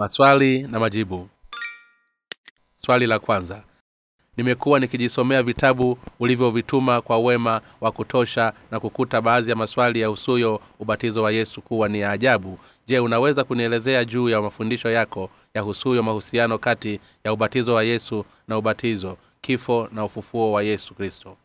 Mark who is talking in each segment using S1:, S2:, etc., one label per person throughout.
S1: maswali na majibu. Swali la kwanza. Nimekuwa nikijisomea vitabu ulivyovituma kwa wema wa kutosha na kukuta baadhi ya maswali ya usuyo ubatizo wa yesu kuwa ni ya ajabu. Je unaweza kunielezea juu ya mafundisho yako ya husuyo mahusiano kati ya ubatizo wa yesu na ubatizo kifo na ufufuo wa yesu kristo?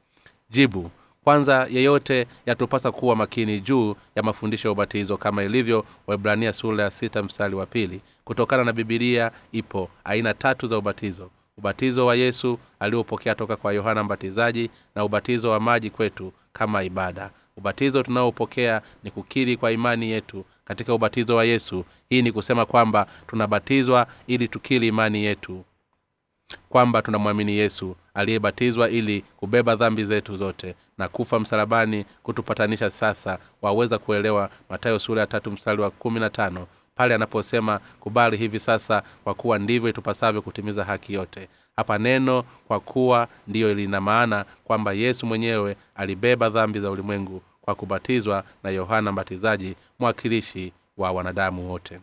S1: Jibu kwanza yeyote yatupasa kuwa makini juu ya mafundisho ya ubatizo kama ilivyo waibrania sura ya sita mstari wa pili. Kutokana na bibilia ipo aina tatu za ubatizo. Ubatizo wa yesu aliopokea toka kwa yohana mbatizaji na ubatizo wa maji kwetu kama ibada. Ubatizo tunaopokea ni kukiri kwa imani yetu katika ubatizo wa yesu. Hii ni kusema kwamba tunabatizwa ili tukiri imani yetu kwamba tunamwamini yesu aliyebatizwa ili kubeba dhambi zetu zote na kufa msalabani kutupatanisha sasa waweza kuelewa matayo sura ya tatu mstari wa kumi na tano pale anaposema kubali hivi sasa kwa kuwa ndivyo itupasavyo kutimiza haki yote. Hapa neno kwa kuwa ndiyo lina maana kwamba yesu mwenyewe alibeba dhambi za ulimwengu kwa kubatizwa na yohana mbatizaji mwakilishi wa wanadamu wote.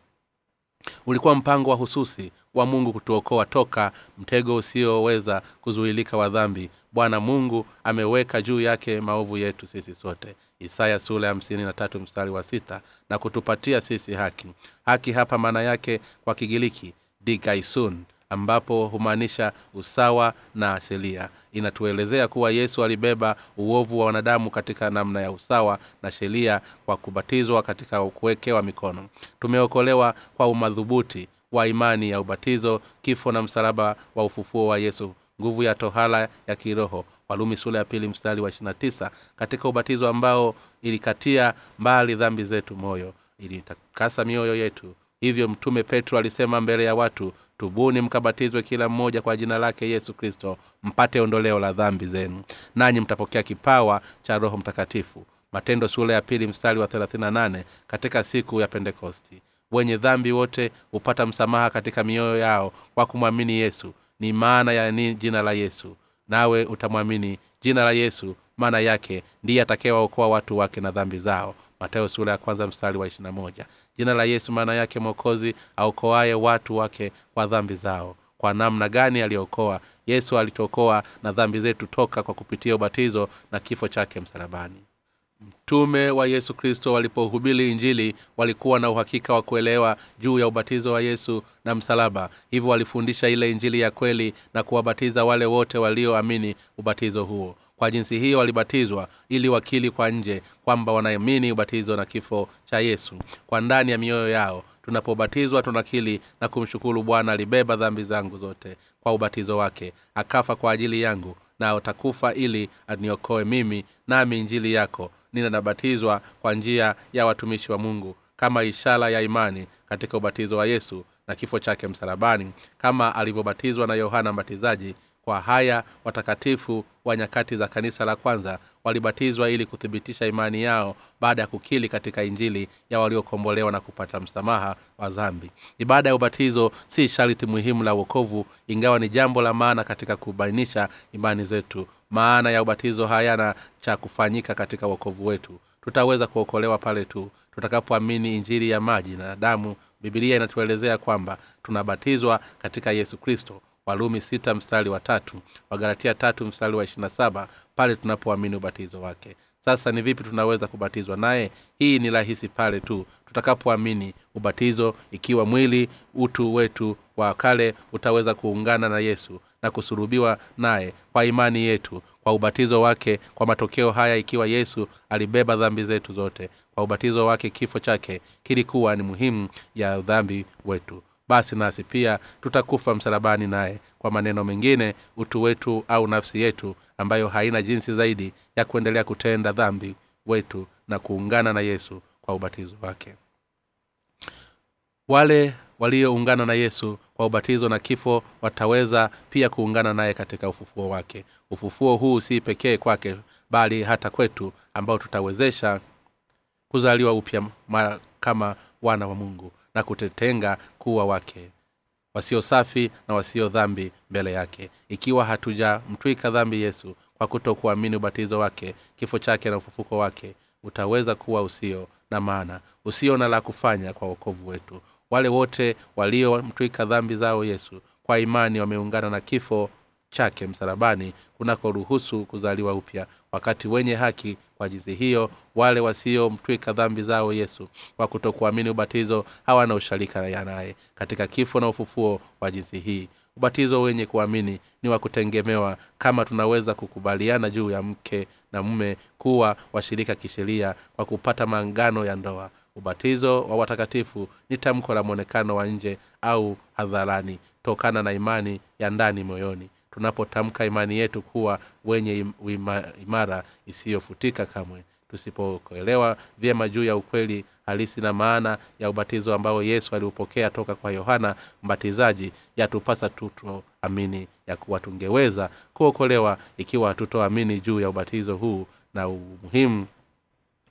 S1: Ulikuwa mpango wa hususi wa mungu kutuokoa toka mtego usioweza kuzuilika wa dhambi. Bwana mungu ameweka juu yake maovu yetu sisi sote. Isaya sula ya hamsini na tatu mstari wa sita na kutupatia sisi haki. Haki hapa maana yake kwa kigiriki digaisun ambapo humaanisha usawa na sheria. Inatuelezea kuwa yesu alibeba uovu wa wanadamu katika namna ya usawa na sheria kwa kubatizwa katika kuwekewa mikono. Tumeokolewa kwa umadhubuti wa imani ya ubatizo kifo na msalaba wa ufufuo wa yesu. Nguvu ya tohala ya kiroho. Walumi sula ya pili mstari wa ishirina tisa. Katika ubatizo ambao ilikatia mbali dhambi zetu moyo ilitakasa mioyo yetu. Hivyo mtume petro alisema mbele ya watu tubuni mkabatizwe kila mmoja kwa jina lake yesu kristo mpate ondoleo la dhambi zenu. Nanyi mtapokea kipawa cha roho mtakatifu. Matendo sura ya pili mstari wa 38 katika siku ya pentekosti wenye dhambi wote hupata msamaha katika mioyo yao kwa kumwamini yesu. Ni maana ya ni jina la yesu. Nawe utamwamini jina la yesu maana yake ndiye atakayewaokoa watu wake na dhambi zao. Matayo sura ya kwanza mstari wa moja. Jina la yesu maana yake mwokozi aokoaye watu wake kwa dhambi zao. Kwa namna gani aliokoa? Yesu alituokoa na dhambi zetu toka kwa kupitia ubatizo na kifo chake msalabani mtume wa yesu kristo walipohubiri injili walikuwa na uhakika wa kuelewa juu ya ubatizo wa yesu na msalaba. Hivyo walifundisha ile injili ya kweli na kuwabatiza wale wote walioamini ubatizo huo. Kwa jinsi hiyo walibatizwa ili wakili kwa nje kwamba wanaamini ubatizo na kifo cha yesu. Kwa ndani ya mioyo yao tunapobatizwa tunakili na kumshukuru bwana alibeba dhambi zangu zote kwa ubatizo wake. Akafa kwa ajili yangu na utakufa ili aniokoe mimi nami injili yako ninabatizwa kwa njia ya watumishi wa mungu kama ishara ya imani katika ubatizo wa yesu na kifo chake msalabani kama alivyobatizwa na yohana mbatizaji kwa haya watakatifu wa nyakati za kanisa la kwanza walibatizwa ili kuthibitisha imani yao baada ya kukili katika injili ya waliokombolewa na kupata msamaha wa dhambi. Ibada ya ubatizo si sharti muhimu la uokovu ingawa ni jambo la maana katika kubainisha imani zetu. Maana ya ubatizo hayana cha kufanyika katika uokovu wetu. Tutaweza kuokolewa pale tu tutakapoamini injili ya maji na damu. Bibilia inatuelezea kwamba tunabatizwa katika yesu kristo walumi sita mstari wa tatu wagalatia tatu mstari wa ishirina saba pale tunapoamini ubatizo wake. Sasa ni vipi tunaweza kubatizwa naye? Hii ni rahisi pale tu. Tutakapoamini ubatizo ikiwa mwili utu wetu wa kale utaweza kuungana na yesu na kusurubiwa naye kwa imani yetu kwa ubatizo wake kwa matokeo haya ikiwa yesu alibeba dhambi zetu zote. Kwa ubatizo wake kifo chake kilikuwa ni muhimu ya dhambi wetu basi nasi pia tutakufa msalabani naye. Kwa maneno mengine utu wetu au nafsi yetu ambayo haina jinsi zaidi ya kuendelea kutenda dhambi wetu na kuungana na yesu kwa ubatizo wake. Wale walioungana na yesu kwa ubatizo na kifo wataweza pia kuungana naye katika ufufuo wake. Ufufuo huu si pekee kwake bali hata kwetu ambao tutawezesha kuzaliwa upya kama wana wa mungu na kutetenga kuwa wake wasio safi na wasio dhambi mbele yake. Ikiwa hatujamtwika dhambi yesu kwa kutokuamini ubatizo wake kifo chake na ufufuko wake utaweza kuwa usio na maana usio na la kufanya kwa wokovu wetu. Wale wote waliomtwika dhambi zao yesu kwa imani wameungana na kifo chake msalabani kunakoruhusu kuzaliwa upya wakati wenye haki kwa jinsi hiyo wale wasiomtwika dhambi zao yesu kwa kutokuamini ubatizo hawana usharika naye. Katika kifo na ufufuo wa jinsi hii ubatizo wenye kuamini ni wa kutengemewa kama tunaweza kukubaliana juu ya mke na mume kuwa washirika kisheria kwa kupata maangano ya ndoa. Ubatizo wa watakatifu ni tamko la mwonekano wa nje au hadharani tokana na imani ya ndani moyoni tunapotamka imani yetu kuwa wenye imara isiyofutika kamwe. Tusipoelewa vyema juu ya ukweli halisi na maana ya ubatizo ambao yesu aliupokea toka kwa yohana mbatizaji yatupasa tutoamini ya kuwa tungeweza kuokolewa ikiwa hatutoamini juu ya ubatizo huu na umuhimu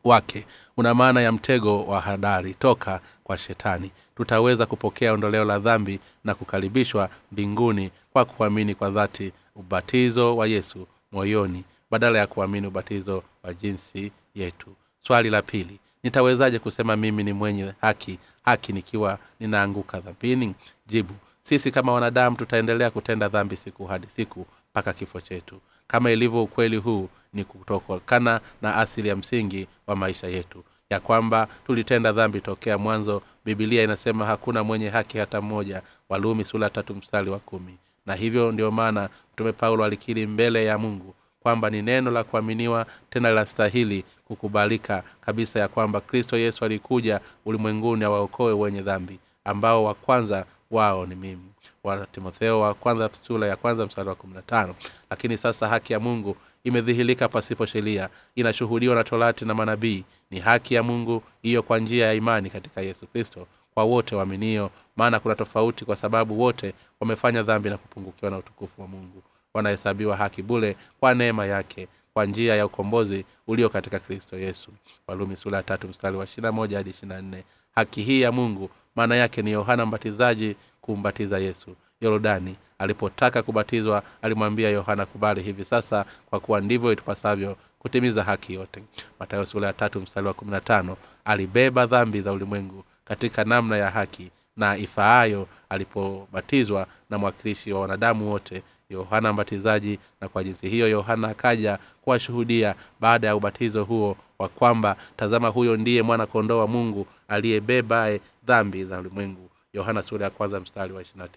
S1: wake una maana ya mtego wa hadari toka kwa shetani. Tutaweza kupokea ondoleo la dhambi na kukaribishwa mbinguni kwa kuamini kwa dhati ubatizo wa yesu moyoni badala ya kuamini ubatizo wa jinsi yetu. Swali la pili nitawezaje kusema mimi ni mwenye haki haki nikiwa ninaanguka dhambini? Jibu sisi kama wanadamu tutaendelea kutenda dhambi siku hadi siku mpaka kifo chetu. Kama ilivyo ukweli huu ni kutokana na asili ya msingi wa maisha yetu. Ya kwamba tulitenda dhambi tokea mwanzo bibilia inasema hakuna mwenye haki hata mmoja. Walumi sula tatu mstari wa kumi. Na hivyo ndio maana mtume paulo alikiri mbele ya mungu kwamba ni neno la kuaminiwa tena linastahili kukubalika kabisa ya kwamba kristo yesu alikuja ulimwenguni awaokoe wenye dhambi ambao wa kwanza wao ni mimi wa timotheo wa kwanza sura ya kwanza mstari wa kumi na tano. Lakini sasa haki ya mungu imedhihirika pasipo sheria inashuhudiwa na torati na manabii. Ni haki ya mungu hiyo kwa njia ya imani katika yesu kristo kwa wote waaminio maana kuna tofauti kwa sababu wote wamefanya dhambi na kupungukiwa na utukufu wa mungu. Wanahesabiwa haki bule kwa neema yake kwa njia ya ukombozi ulio katika kristo yesu. Walumi sura ya tatu mstari wa ishirina moja hadi ishirina nne. Haki hii ya mungu maana yake ni yohana mbatizaji kumbatiza yesu. Yorodani alipotaka kubatizwa alimwambia yohana kubali hivi sasa kwa kuwa ndivyo itupasavyo kutimiza haki yote. Matayo sula ya tatu mstari wa kumi na tano alibeba dhambi za ulimwengu katika namna ya haki na ifaayo alipobatizwa na mwakilishi wa wanadamu wote yohana mbatizaji. Na kwa jinsi hiyo yohana akaja kuwashuhudia baada ya ubatizo huo wa kwamba tazama huyo ndiye mwana kondoo wa mungu aliyebebae dhambi za ulimwengu yohana sura ya kwanza mstari wa ishirina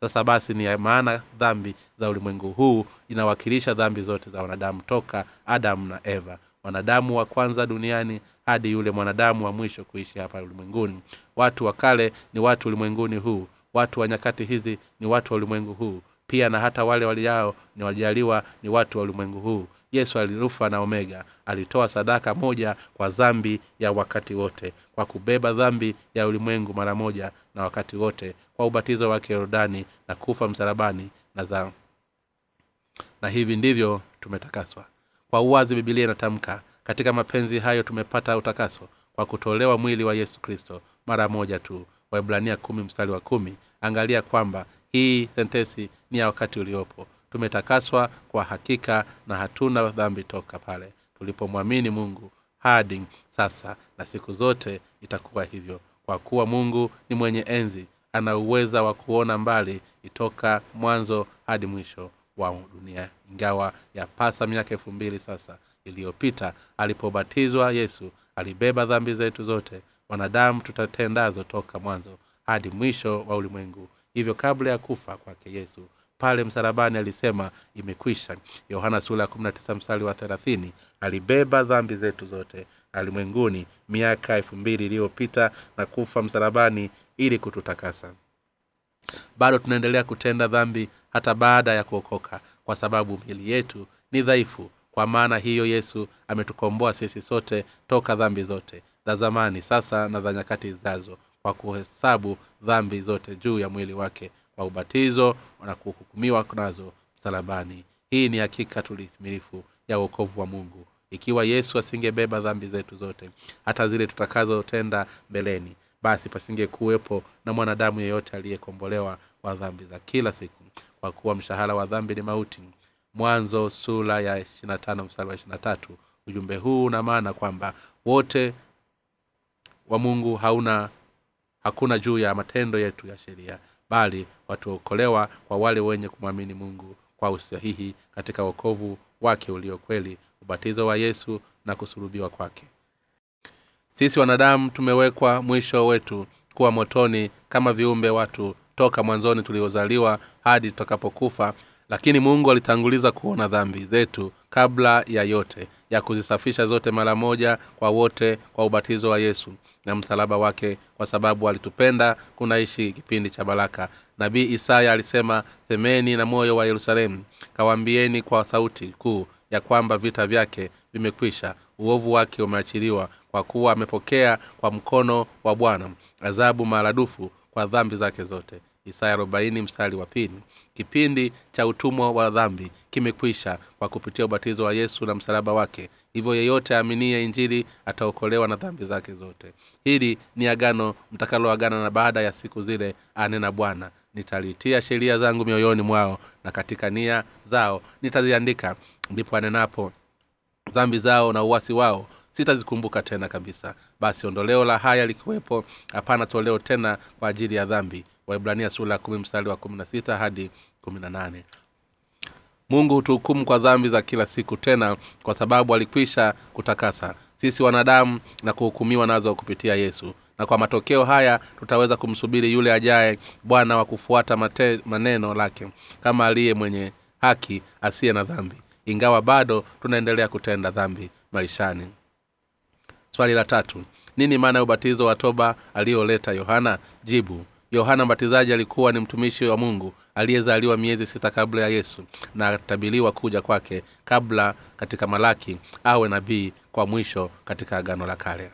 S1: sasa basi ni maana dhambi za ulimwengu huu inawakilisha dhambi zote za wanadamu toka adamu na eva. Mwanadamu wa kwanza duniani hadi yule mwanadamu wa mwisho kuishi hapa ulimwenguni. Watu wa kale ni watu ulimwenguni huu. Watu wa nyakati hizi ni watu wa ulimwengu huu. Pia na hata wale waliao ni wajaliwa ni watu wa ulimwengu huu. Yesu alirufa na omega. Alitoa sadaka moja kwa dhambi ya wakati wote kwa kubeba dhambi ya ulimwengu mara moja na wakati wote kwa ubatizo wake yordani na kufa msalabani na za na hivi ndivyo tumetakaswa. Kwa uwazi bibilia inatamka katika mapenzi hayo tumepata utakaso kwa kutolewa mwili wa yesu kristo mara moja tu. Waibrania kumi mstari wa kumi. Angalia kwamba hii sentesi ni ya wakati uliopo. Tumetakaswa kwa hakika na hatuna dhambi toka pale. Tulipomwamini mungu hadi sasa na siku zote itakuwa hivyo kwa kuwa mungu ni mwenye enzi ana uweza wa kuona mbali itoka mwanzo hadi mwisho wa dunia. Ingawa yapasa miaka elfu mbili sasa iliyopita alipobatizwa yesu alibeba dhambi zetu zote. Wanadamu tutatendazo toka mwanzo hadi mwisho wa ulimwengu. Hivyo kabla ya kufa kwake yesu pale msalabani alisema imekwisha. Yohana sula ya mstari wa thelathini alibeba dhambi zetu zote alimwenguni miaka elfu mbili iliyopita na kufa msalabani ili kututakasa. Bado tunaendelea kutenda dhambi hata baada ya kuokoka kwa sababu mili yetu ni dhaifu. Kwa maana hiyo yesu ametukomboa sisi sote toka dhambi zote za zamani sasa na za nyakati zijazo kwa kuhesabu dhambi zote juu ya mwili wake kwa ubatizo na kuhukumiwa nazo msalabani. Hii ni hakika tulitimilifu ya uokovu wa mungu. Ikiwa yesu asingebeba dhambi zetu zote hata zile tutakazotenda mbeleni basi pasingekuwepo na mwanadamu yeyote aliyekombolewa kwa dhambi za kila siku. Kwa kuwa mshahara wa dhambi ni mauti. Mwanzo sura ya ishirina mstari wa ujumbe huu una maana kwamba wote wa mungu hauna hakuna juu ya matendo yetu ya sheria bali watuokolewa kwa wale wenye kumwamini mungu kwa usahihi katika wokovu wake ulio kweli ubatizo wa yesu na kusulubiwa kwake. Sisi wanadamu tumewekwa mwisho wetu kuwa motoni kama viumbe watu toka mwanzoni tuliozaliwa hadi tutakapokufa lakini mungu alitanguliza kuona dhambi zetu kabla ya yote ya kuzisafisha zote mara moja kwa wote kwa ubatizo wa yesu na msalaba wake kwa sababu alitupenda kunaishi kipindi cha baraka. Nabii isaya alisema semeni na moyo wa yerusalemu kawaambieni kwa sauti kuu ya kwamba vita vyake vimekwisha uovu wake umeachiliwa kwa kuwa amepokea kwa mkono wa bwana adhabu maradufu kwa dhambi zake zote isaya arobaini mstari wa pili. Kipindi cha utumwa wa dhambi kimekwisha kwa kupitia ubatizo wa yesu na msalaba wake. Hivyo yeyote aaminie injili ataokolewa na dhambi zake zote. Hili ni agano mtakaloagana na baada ya siku zile anena bwana. Nitalitia sheria zangu mioyoni mwao na katika nia zao nitaziandika. Ndipo anenapo dhambi zao na uwasi wao sitazikumbuka tena kabisa. Basi ondoleo la haya likiwepo hapana toleo tena kwa ajili ya dhambi waibrania sula kumi mstari wa kumi na sita hadi kumi na nane. Mungu hutuhukumu kwa dhambi za kila siku tena kwa sababu alikwisha kutakasa. Sisi wanadamu na kuhukumiwa nazo kupitia yesu. Na kwa matokeo haya tutaweza kumsubiri yule ajaye bwana wa kufuata mate, maneno lake kama aliye mwenye haki asiye na dhambi. Ingawa bado tunaendelea kutenda dhambi maishani. Swali la tatu. Nini maana ya ubatizo wa toba aliyoleta yohana? Jibu yohana mbatizaji alikuwa ni mtumishi wa mungu aliyezaliwa miezi sita kabla ya yesu na atabiliwa kuja kwake kabla katika malaki awe nabii kwa mwisho katika agano la kale.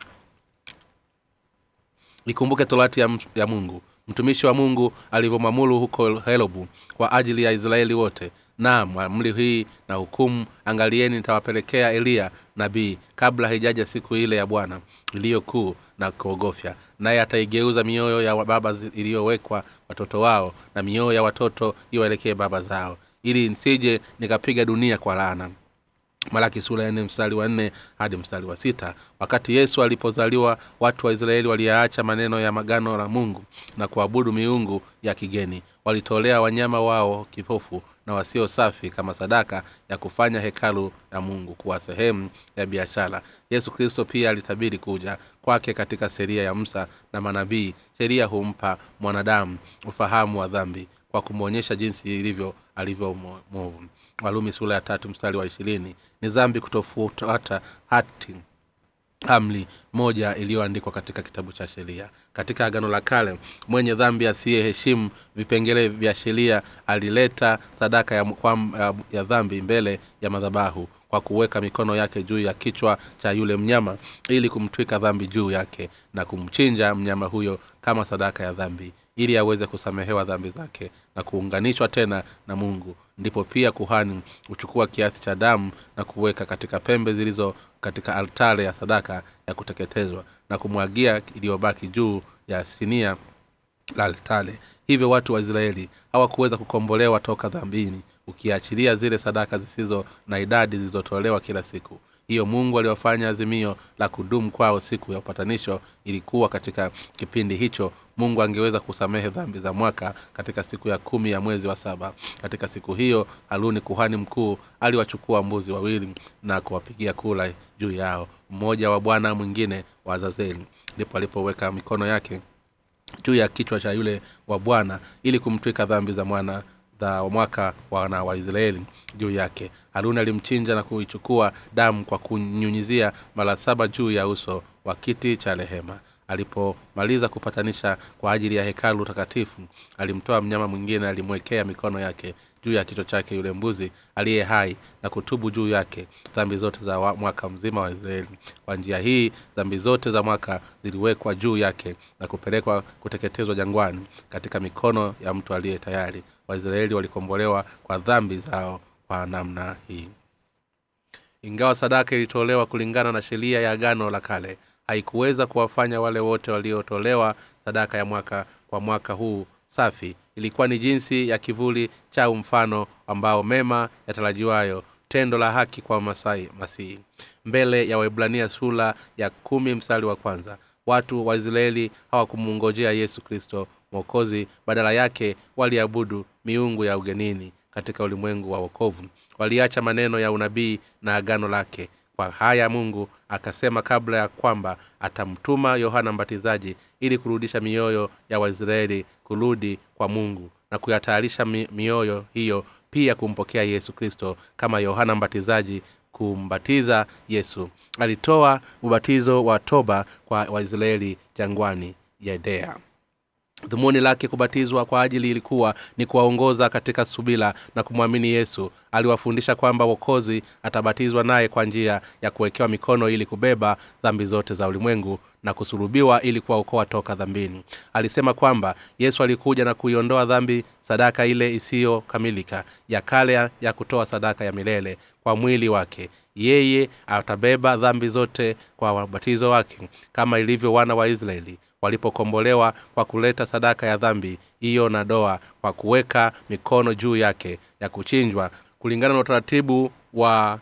S1: Ikumbuke torati ya, ya mungu. Mtumishi wa mungu alivyomwamuru huko helobu kwa ajili ya israeli wote. Naam amri hii na hukumu angalieni nitawapelekea eliya nabii kabla haijaja siku ile ya bwana iliyo kuu na kuogofya. Naye ataigeuza mioyo ya baba iliyowekwa watoto wao na mioyo ya watoto iwaelekee baba zao ili nsije nikapiga dunia kwa laana. Malaki sura ya nne mstari wa nne hadi mstari wa sita. Wakati yesu alipozaliwa watu wa israeli waliyaacha maneno ya magano la mungu na kuabudu miungu ya kigeni. Walitolea wanyama wao kipofu na wasio safi kama sadaka ya kufanya hekalu ya mungu kuwa sehemu ya biashara. Yesu kristo pia alitabiri kuja kwake katika sheria ya msa na manabii. Sheria humpa mwanadamu ufahamu wa dhambi kwa kumwonyesha jinsi ilivyo alivyo mwovu. Walumi sura ya tatu mstari wa ishirini. Ni dhambi kutofuata hati amri moja iliyoandikwa katika kitabu cha sheria. Katika agano la kale mwenye dhambi asiyeheshimu vipengele vya sheria alileta sadaka ya, ya, ya dhambi mbele ya madhabahu kwa kuweka mikono yake juu ya kichwa cha yule mnyama ili kumtwika dhambi juu yake na kumchinja mnyama huyo kama sadaka ya dhambi ili aweze kusamehewa dhambi zake na kuunganishwa tena na mungu. Ndipo pia kuhani huchukua kiasi cha damu na kuweka katika pembe zilizo katika altare ya sadaka ya kuteketezwa na kumwagia iliyobaki juu ya sinia la altare. Hivyo watu wa israeli hawakuweza kukombolewa toka dhambini ukiachilia zile sadaka zisizo na idadi zilizotolewa kila siku. Hiyo mungu aliwafanya azimio la kudumu kwao siku ya upatanisho ilikuwa katika kipindi hicho mungu angeweza kusamehe dhambi za mwaka katika siku ya kumi ya mwezi wa saba. Katika siku hiyo haruni kuhani mkuu aliwachukua mbuzi wawili na kuwapigia kula juu yao mmoja wa bwana mwingine wa azazeli. Ndipo alipoweka mikono yake juu ya kichwa cha yule wa bwana ili kumtwika dhambi za mwana za mwaka wana waisraeli juu yake. Haruni alimchinja na kuichukua damu kwa kunyunyizia mara saba juu ya uso wa kiti cha rehema alipomaliza kupatanisha kwa ajili ya hekalu takatifu alimtoa mnyama mwingine alimwekea mikono yake juu ya kichwa chake yule mbuzi aliye hai na kutubu juu yake dhambi zote za wa, mwaka mzima wa israeli. Kwa njia hii dhambi zote za mwaka ziliwekwa juu yake na kupelekwa kuteketezwa jangwani katika mikono ya mtu aliye tayari. Waisraeli walikombolewa kwa dhambi zao kwa namna hii. Ingawa sadaka ilitolewa kulingana na sheria ya agano la kale haikuweza kuwafanya wale wote waliotolewa sadaka ya mwaka kwa mwaka huu. Safi. Ilikuwa ni jinsi ya kivuli cha mfano ambao mema yatarajiwayo. Tendo la haki kwa masai masihi. Mbele ya waibrania sura ya kumi mstari wa kwanza watu wa israeli hawakumwongojea yesu kristo mwokozi. Badala yake waliabudu miungu ya ugenini katika ulimwengu wa wokovu. Waliacha maneno ya unabii na agano lake kwa haya mungu akasema kabla ya kwamba atamtuma yohana mbatizaji ili kurudisha mioyo ya waisraeli kurudi kwa mungu na kuyatayarisha mi- mioyo hiyo pia kumpokea yesu kristo kama yohana mbatizaji kumbatiza yesu. Alitoa ubatizo wa toba kwa waisraeli jangwani yedea dhumuni lake kubatizwa kwa ajili ilikuwa ni kuwaongoza katika subila na kumwamini yesu. Aliwafundisha kwamba wokozi atabatizwa naye kwa njia ya kuwekewa mikono ili kubeba dhambi zote za ulimwengu na kusulubiwa ili kuwaokoa toka dhambini. Alisema kwamba yesu alikuja na kuiondoa dhambi sadaka ile isiyokamilika ya kale ya kutoa sadaka ya milele kwa mwili wake. Yeye atabeba dhambi zote kwa ubatizo wake kama ilivyo wana wa israeli walipokombolewa kwa kuleta sadaka ya dhambi hiyo na doa kwa kuweka mikono juu yake ya kuchinjwa kulingana na utaratibu wa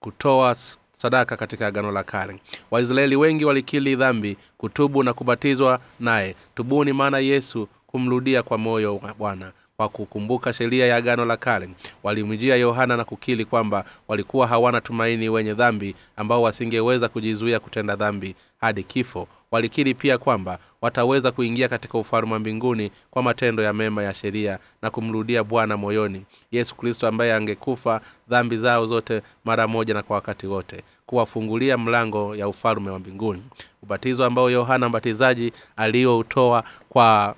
S1: kutoa sadaka katika agano la kale. Waisraeli wengi walikili dhambi kutubu na kubatizwa naye. Tubuni maana yesu kumrudia kwa moyo wa bwana kwa kukumbuka sheria ya agano la kale. Walimjia yohana na kukili kwamba walikuwa hawana tumaini wenye dhambi ambao wasingeweza kujizuia kutenda dhambi hadi kifo. Walikiri pia kwamba wataweza kuingia katika ufalme wa mbinguni kwa matendo ya mema ya sheria na kumrudia bwana moyoni. Yesu kristo ambaye angekufa dhambi zao zote mara moja na kwa wakati wote kuwafungulia mlango ya ufalme wa mbinguni. Ubatizo ambao yohana mbatizaji aliyoutoa kwa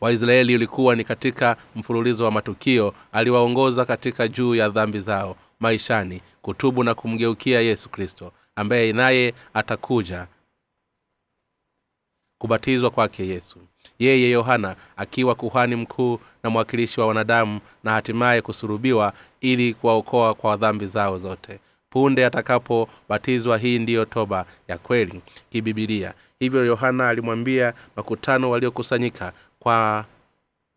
S1: waisraeli ulikuwa ni katika mfululizo wa matukio aliwaongoza katika juu ya dhambi zao maishani kutubu na kumgeukia yesu kristo ambaye naye atakuja kubatizwa kwake yesu. Yeye yohana akiwa kuhani mkuu na mwakilishi wa wanadamu na hatimaye kusurubiwa ili kuwaokoa kwa dhambi zao zote. Punde atakapobatizwa hii ndiyo toba ya kweli kibibilia hivyo yohana alimwambia makutano waliokusanyika kwa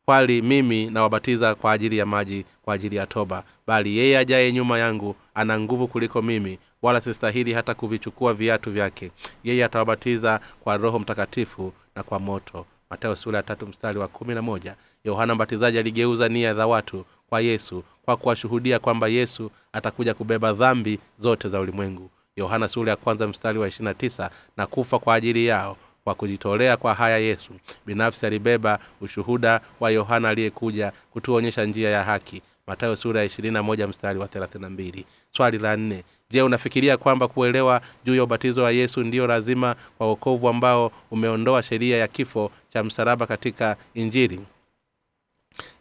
S1: kwali mimi nawabatiza kwa ajili ya maji kwa ajili ya toba. Bali yeye ajaye nyuma yangu ana nguvu kuliko mimi wala sistahili hata kuvichukua viatu vyake. Yeye atawabatiza kwa roho mtakatifu na kwa moto. Mateo sura ya tatu mstari wa kumi na moja. Yohana mbatizaji aligeuza nia za watu kwa yesu kwa kuwashuhudia kwamba yesu atakuja kubeba dhambi zote za ulimwengu. Yohana sura ya kwanza mstari wa ishirina tisa na kufa kwa ajili yao kwa kujitolea kwa haya yesu. Binafsi alibeba ushuhuda wa yohana aliyekuja kutuonyesha njia ya haki. Matayo sura ya ishirini mstari wa thelathini mbili. Swali la nne. Je unafikiria kwamba kuelewa juu ya ubatizo wa yesu ndiyo lazima kwa wokovu ambao umeondoa sheria ya kifo cha msalaba katika injili?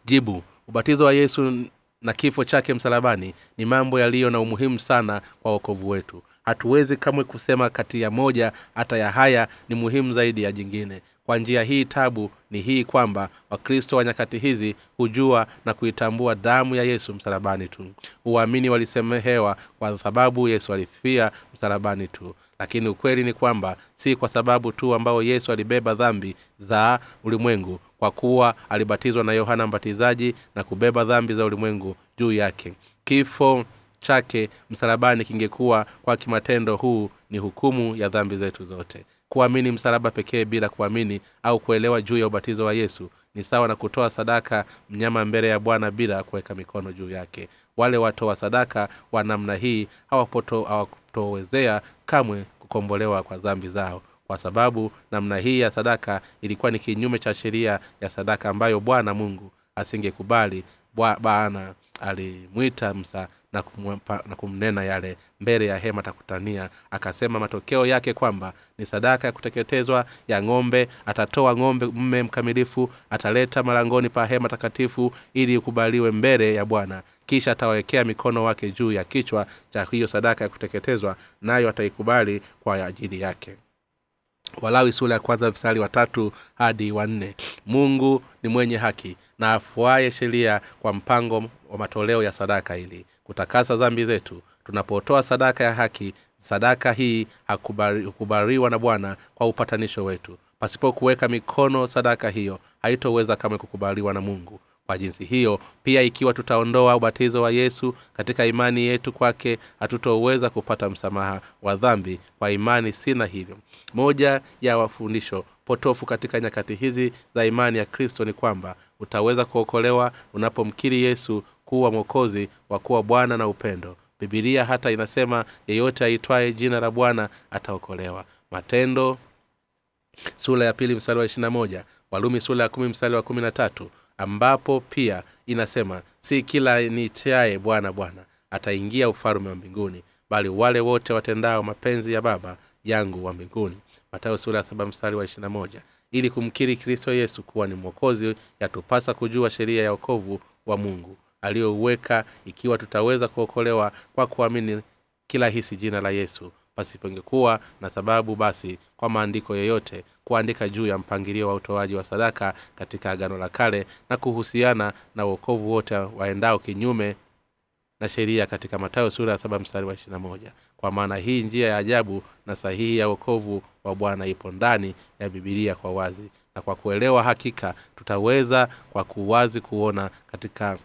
S1: Jibu. Ubatizo wa yesu na kifo chake msalabani ni mambo yaliyo na umuhimu sana kwa wokovu wetu hatuwezi kamwe kusema kati ya moja hata ya haya ni muhimu zaidi ya jingine. Kwa njia hii tabu ni hii kwamba wakristo wa nyakati hizi hujua na kuitambua damu ya yesu msalabani tu. Uamini walisemehewa kwa sababu yesu alifia msalabani tu. Lakini ukweli ni kwamba si kwa sababu tu ambao yesu alibeba dhambi za ulimwengu kwa kuwa alibatizwa na yohana mbatizaji na kubeba dhambi za ulimwengu juu yake. Kifo chake msalabani kingekuwa kwa kimatendo huu ni hukumu ya dhambi zetu zote. Kuamini msalaba pekee bila kuamini au kuelewa juu ya ubatizo wa yesu ni sawa na kutoa sadaka mnyama mbele ya bwana bila kuweka mikono juu yake. Wale watoa sadaka wa namna hii hawakutowezea kamwe kukombolewa kwa dhambi zao. Kwa sababu namna hii ya sadaka ilikuwa ni kinyume cha sheria ya sadaka ambayo bwana mungu asingekubali. Bwa- bwana alimwita msa na, kumnena yale mbele ya hema takutania akasema matokeo yake kwamba ni sadaka ya kuteketezwa ya ng'ombe atatoa ng'ombe mme mkamilifu ataleta malangoni pa hema takatifu ili ikubaliwe mbele ya bwana. Kisha atawekea mikono wake juu ya kichwa cha hiyo sadaka ya kuteketezwa nayo ataikubali kwa ajili yake. Walawi sura ya kwanza mstari wa tatu hadi wanne mungu ni mwenye haki na afuaye sheria kwa mpango wa matoleo ya sadaka ili kutakasa dhambi zetu. Tunapotoa sadaka ya haki sadaka hii hukubaliwa na bwana kwa upatanisho wetu. Pasipo kuweka mikono sadaka hiyo haitoweza kamwe kukubaliwa na mungu. Kwa jinsi hiyo pia ikiwa tutaondoa ubatizo wa yesu katika imani yetu kwake hatutoweza kupata msamaha wa dhambi kwa imani sina hivyo. Moja ya wafundisho potofu katika nyakati hizi za imani ya kristo ni kwamba utaweza kuokolewa unapomkiri yesu kuwa mwokozi wa kuwa bwana na upendo. Bibilia hata inasema yeyote aitwaye jina la bwana ataokolewa. Matendo sura ya pili mstari wa ishirina moja walumi sura ya kumi mstari wa kumi na tatu ambapo pia inasema si kila niitiaye bwana bwana ataingia ufalume wa mbinguni bali wale wote watendao mapenzi ya baba yangu wa mbinguni. Matayo sura ya saba mstari wa ishirina moja ili kumkiri kristo yesu kuwa ni mwokozi yatupasa kujua sheria ya okovu wa mungu aliyouweka ikiwa tutaweza kuokolewa kwa kuamini kila hisi jina la yesu pasipongekuwa na sababu basi kwa maandiko yoyote kuandika juu ya mpangilio wa utoaji wa sadaka katika agano la kale na kuhusiana na uokovu wote waendao kinyume na sheria katika matayo sura ya saba mstari wa ishirina moja kwa maana hii njia ya ajabu na sahihi ya uokovu wa bwana ipo ndani ya bibilia kwa wazi. Na kwa kuelewa hakika tutaweza kwa kuwazi kuona katika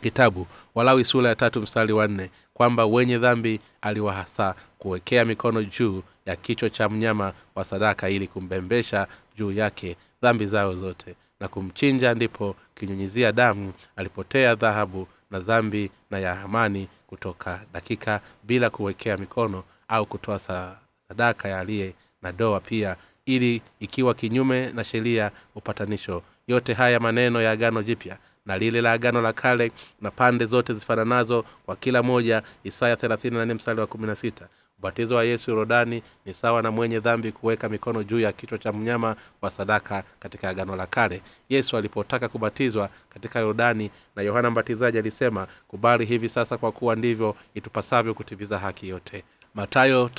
S1: kitabu walawi sura ya tatu mstari wa nne kwamba wenye dhambi aliwahasa kuwekea mikono juu ya kichwa cha mnyama wa sadaka ili kumbembesha juu yake dhambi zao zote. Na kumchinja ndipo kinyunyizia damu alipotea dhahabu na dhambi na ya amani kutoka dakika bila kuwekea mikono au kutoa sadaka ya aliye na doa pia ili ikiwa kinyume na sheria upatanisho. Yote haya maneno ya agano jipya na lile la agano la kale na pande zote zifananazo kwa kila moja isaya mstari wa kumi na sita ubatizo wa yesu yorodani ni sawa na mwenye dhambi kuweka mikono juu ya kichwa cha mnyama wa sadaka katika agano la kale. Yesu alipotaka kubatizwa katika yorodani na yohana mbatizaji alisema kubali hivi sasa kwa kuwa ndivyo itupasavyo kutimiza haki yote. Matayo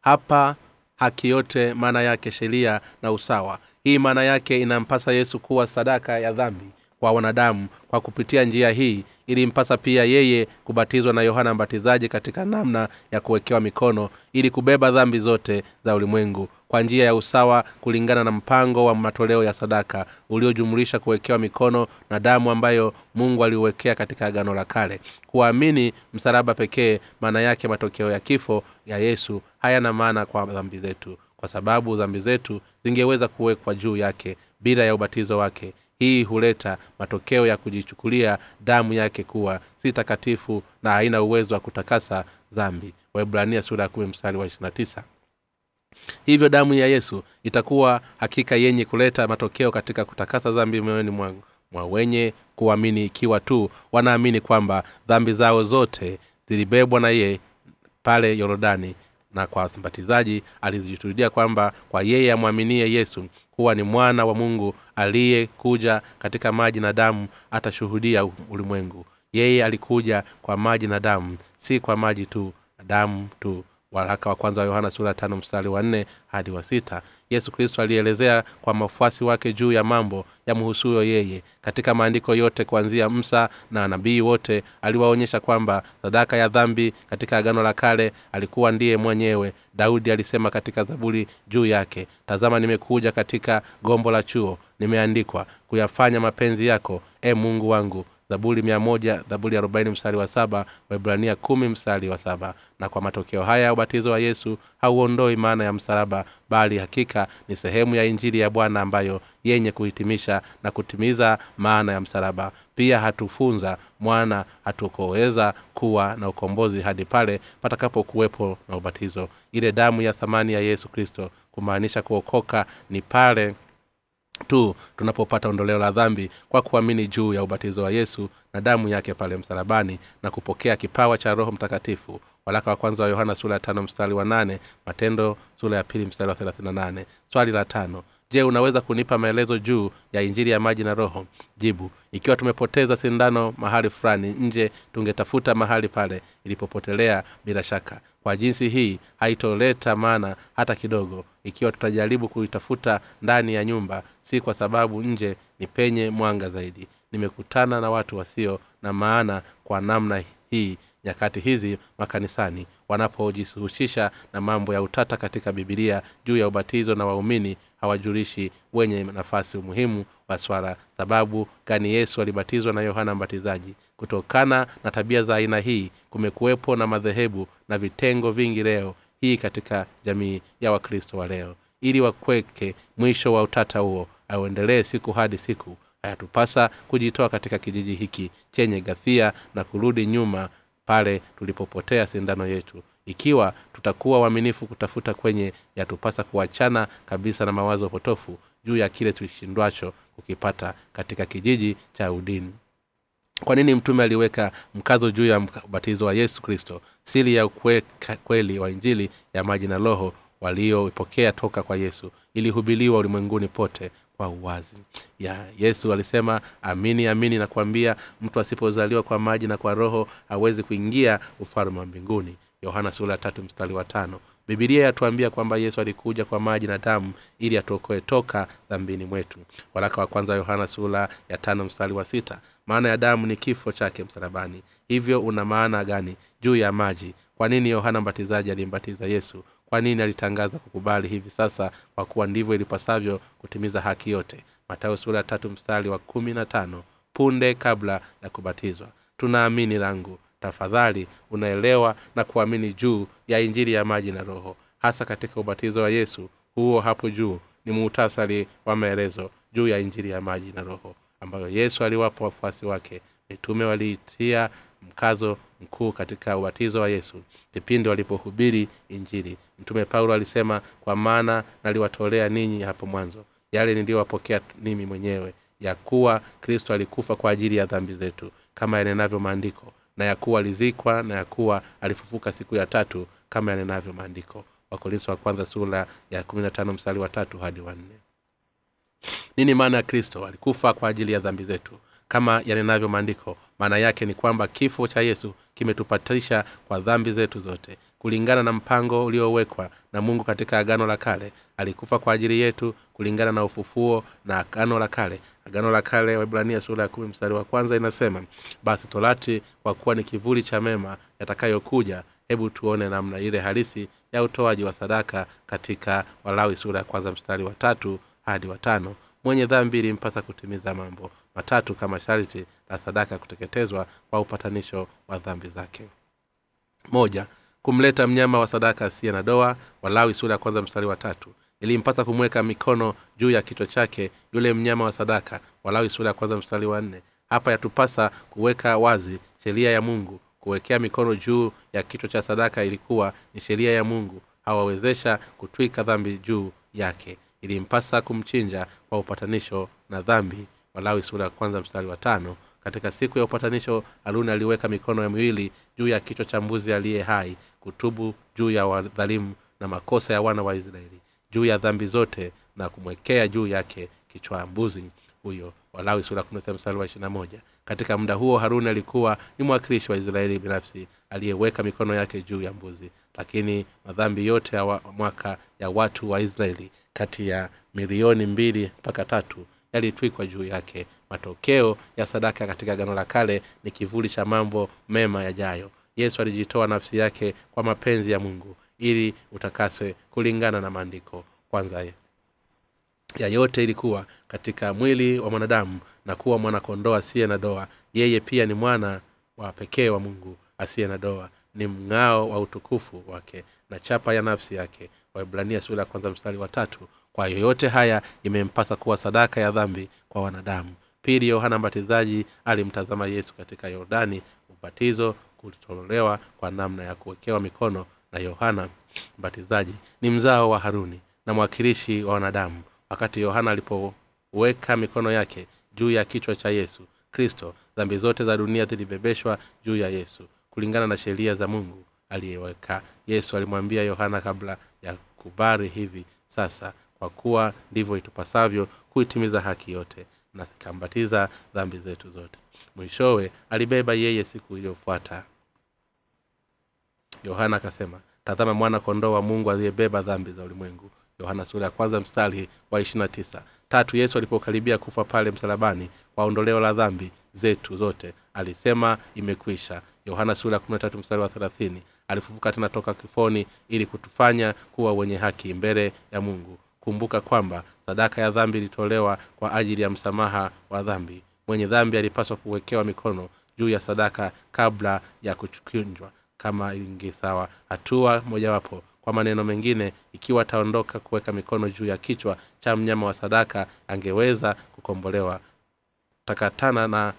S1: hapa haki yote maana yake sheria na usawa. Hii maana yake inampasa yesu kuwa sadaka ya dhambi kwa wanadamu kwa kupitia njia hii ilimpasa pia yeye kubatizwa na yohana mbatizaji katika namna ya kuwekewa mikono ili kubeba dhambi zote za ulimwengu kwa njia ya usawa kulingana na mpango wa matoleo ya sadaka uliojumulisha kuwekewa mikono na damu ambayo mungu aliuwekea katika agano la kale. Kuamini msalaba pekee maana yake matokeo ya kifo ya yesu hayana maana kwa dhambi zetu kwa sababu dhambi zetu zingeweza kuwekwa juu yake bila ya ubatizo wake hii huleta matokeo ya kujichukulia damu yake kuwa si takatifu na haina uwezo wa kutakasa dhambi. Waibrania sura ya kumi mstari wa ishirina tisa. Hivyo damu ya yesu itakuwa hakika yenye kuleta matokeo katika kutakasa dhambi mwangu mwa wenye kuamini ikiwa tu wanaamini kwamba dhambi zao zote zilibebwa na ye pale yorodani. Na kwa mbatizaji alizishuhudia kwamba kwa yeye amwaminie yesu kuwa ni mwana wa mungu aliyekuja katika maji na damu atashuhudia ulimwengu. Yeye alikuja kwa maji na damu si kwa maji tu damu tu waraka wa kwanza wa yohana sura tano mstari wa nne hadi wa sita. Yesu kristo alielezea kwa mafuasi wake juu ya mambo yamhusuyo yeye. Katika maandiko yote kuanzia msa na nabii wote aliwaonyesha kwamba sadaka ya dhambi katika agano la kale alikuwa ndiye mwenyewe. Daudi alisema katika zaburi juu yake tazama nimekuja katika gombo la chuo nimeandikwa kuyafanya mapenzi yako e mungu wangu zaburi mia moja zaburi arobaini mstari wa saba waibrania kumi mstari wa saba. Na kwa matokeo haya ya ubatizo wa yesu hauondoi maana ya msalaba bali hakika ni sehemu ya injili ya bwana ambayo yenye kuhitimisha na kutimiza maana ya msalaba. Pia hatufunza mwana hatukoweza kuwa na ukombozi hadi pale patakapokuwepo na ubatizo. Ile damu ya thamani ya yesu kristo kumaanisha kuokoka ni pale tu tunapopata ondoleo la dhambi kwa kuamini juu ya ubatizo wa yesu na damu yake pale msalabani na kupokea kipawa cha roho mtakatifu. Walaka wa kwanza wa yohana sura ya tano mstari wa nane matendo sura ya pili mstari wa thelathini na nane. Swali la tano. Je unaweza kunipa maelezo juu ya injili ya maji na roho? Jibu. Ikiwa tumepoteza sindano mahali fulani nje tungetafuta mahali pale ilipopotelea bila shaka kwa jinsi hii haitoleta maana hata kidogo ikiwa tutajaribu kuitafuta ndani ya nyumba si kwa sababu nje ni penye mwanga zaidi. Nimekutana na watu wasio na maana kwa namna hii nyakati hizi makanisani wanapojihusisha na mambo ya utata katika bibilia juu ya ubatizo na waumini hawajulishi wenye nafasi umuhimu wa swala. Sababu gani yesu alibatizwa na yohana mbatizaji? Kutokana na tabia za aina hii kumekuwepo na madhehebu na vitengo vingi leo hii katika jamii ya wakristo wa leo. Ili wakweke mwisho wa utata huo auendelee siku hadi siku. Hayatupasa kujitoa katika kijiji hiki chenye gathia na kurudi nyuma pale tulipopotea sindano yetu ikiwa tutakuwa uaminifu kutafuta kwenye yatupasa kuachana kabisa na mawazo potofu juu ya kile tukishindwacho kukipata katika kijiji cha udini kwa nini mtume aliweka mkazo juu ya ubatizo wa yesu kristo? Siri ya ukweka kweli wa injili ya maji na roho walioipokea toka kwa yesu ilihubiliwa ulimwenguni pote kwa uwazi. Ya yesu alisema amini amini na kuambia mtu asipozaliwa kwa maji na kwa roho hawezi kuingia ufalme wa mbinguni yohana mstari wa tano. Bibilia yatuambia kwamba yesu alikuja kwa maji na damu ili atuokoe toka dhambini mwetu. Waraka wa kwanza yohana sula ya tano mstari wa sita. Maana ya damu ni kifo chake msalabani. Hivyo una maana gani juu ya maji? Kwa nini yohana mbatizaji alimbatiza yesu? Kwa nini alitangaza kukubali hivi sasa? Kwa kuwa ndivyo ilipasavyo kutimiza haki yote. Matayo sura tatu mstari wa kumi na tano. Punde kabla ya kubatizwa. Tunaamini langu tafadhali unaelewa na kuamini juu ya injili ya maji na roho. Hasa katika ubatizo wa yesu huo hapo juu ni muhtasari wa maelezo juu ya injili ya maji na roho ambayo yesu aliwapa wafuasi wake. Mitume waliitia mkazo mkuu katika ubatizo wa yesu kipindi walipohubiri injili. Mtume paulo alisema kwa maana naliwatolea ninyi hapo mwanzo yale niliyowapokea mimi mwenyewe ya kuwa kristo alikufa kwa ajili ya dhambi zetu kama yanenavyo maandiko na ya kuwa alizikwa na ya kuwa alifufuka siku ya tatu kama yanenavyo maandiko. Wakorinso wa kwanza sura ya mstari wa tatu hadi wanne nini maana ya kristo? Alikufa kwa ajili ya dhambi zetu. Kama yanenavyo maandiko maana yake ni kwamba kifo cha yesu kimetupatisha kwa dhambi zetu zote kulingana na mpango uliowekwa na mungu katika agano la kale. Alikufa kwa ajili yetu kulingana na ufufuo na agano la kale. Agano la kale waibrania sura ya kumi mstari wa kwanza inasema basi torati kwa kuwa ni kivuli cha mema yatakayokuja hebu tuone namna ile halisi ya utoaji wa sadaka katika walawi sura ya kwanza mstari wa tatu hadi watano mwenye dhambi ilimpasa kutimiza mambo matatu kama sharti la sadaka kuteketezwa kwa upatanisho wa dhambi zake. Moja kumleta mnyama wa sadaka asiye na doa walawi sura ya kwanza mstari wa tatu. Ilimpasa kumweka mikono juu ya kichwa chake yule mnyama wa sadaka walawi sura ya kwanza mstari wa nne. Hapa yatupasa kuweka wazi sheria ya mungu. Kuwekea mikono juu ya kichwa cha sadaka ilikuwa ni sheria ya mungu. Hawawezesha kutwika dhambi juu yake. Ilimpasa kumchinja kwa upatanisho na dhambi walawi sura ya kwanza mstari wa tano katika siku ya upatanisho haruni aliweka mikono ya miwili juu ya kichwa cha mbuzi aliye hai kutubu juu ya wadhalimu na makosa ya wana wa israeli juu ya dhambi zote na kumwekea juu yake kichwa mbuzi huyo. Walawi sura mstari wa moja. Katika muda huo haruni alikuwa ni mwakilishi wa israeli binafsi aliyeweka mikono yake juu ya mbuzi. Lakini madhambi yote ya wa, mwaka ya watu wa israeli kati ya milioni mbili mpaka tatu yalitwikwa juu yake matokeo ya sadaka katika gano la kale ni kivuli cha mambo mema yajayo. Yesu alijitoa nafsi yake kwa mapenzi ya mungu ili utakaswe kulingana na maandiko. Kwanza ya yote ilikuwa katika mwili wa mwanadamu na kuwa mwanakondoo asiye na doa. Yeye pia ni mwana wa pekee wa mungu asiye na doa. Ni mng'ao wa utukufu wake na chapa ya nafsi yake. Waibrania sura ya kwanza mstari wa tatu. Kwa yoyote haya imempasa kuwa sadaka ya dhambi kwa wanadamu pili yohana mbatizaji alimtazama yesu katika yordani ubatizo kulitolewa kwa namna ya kuwekewa mikono na yohana mbatizaji. Ni mzao wa haruni na mwakilishi wa wanadamu. Wakati yohana alipoweka mikono yake juu ya kichwa cha yesu kristo dhambi zote za dunia zilibebeshwa juu ya yesu kulingana na sheria za mungu aliyeweka. Yesu alimwambia yohana kabla ya kubari hivi sasa kwa kuwa ndivyo itupasavyo kuitimiza haki yote na kambatiza dhambi zetu zote. Mwishowe alibeba yeye siku iliyofuata. Yohana akasema tazama mwana kondoo wa mungu aliyebeba dhambi za ulimwengu. Yohana sura ya kwanza mstari wa ishirina tisa. Tatu yesu alipokaribia kufa pale msalabani kwa ondoleo la dhambi zetu zote alisema imekwisha. Yohana sura ya mstari wa thelathini. Alifufuka tena toka kifoni ili kutufanya kuwa wenye haki mbele ya mungu kumbuka kwamba sadaka ya dhambi ilitolewa kwa ajili ya msamaha wa dhambi. Mwenye dhambi alipaswa kuwekewa mikono juu ya sadaka kabla ya kuchukunjwa kama ingesawa hatua mojawapo kwa maneno mengine ikiwa ataondoka kuweka mikono juu ya kichwa cha mnyama wa sadaka angeweza kukombolewa. Takatana na,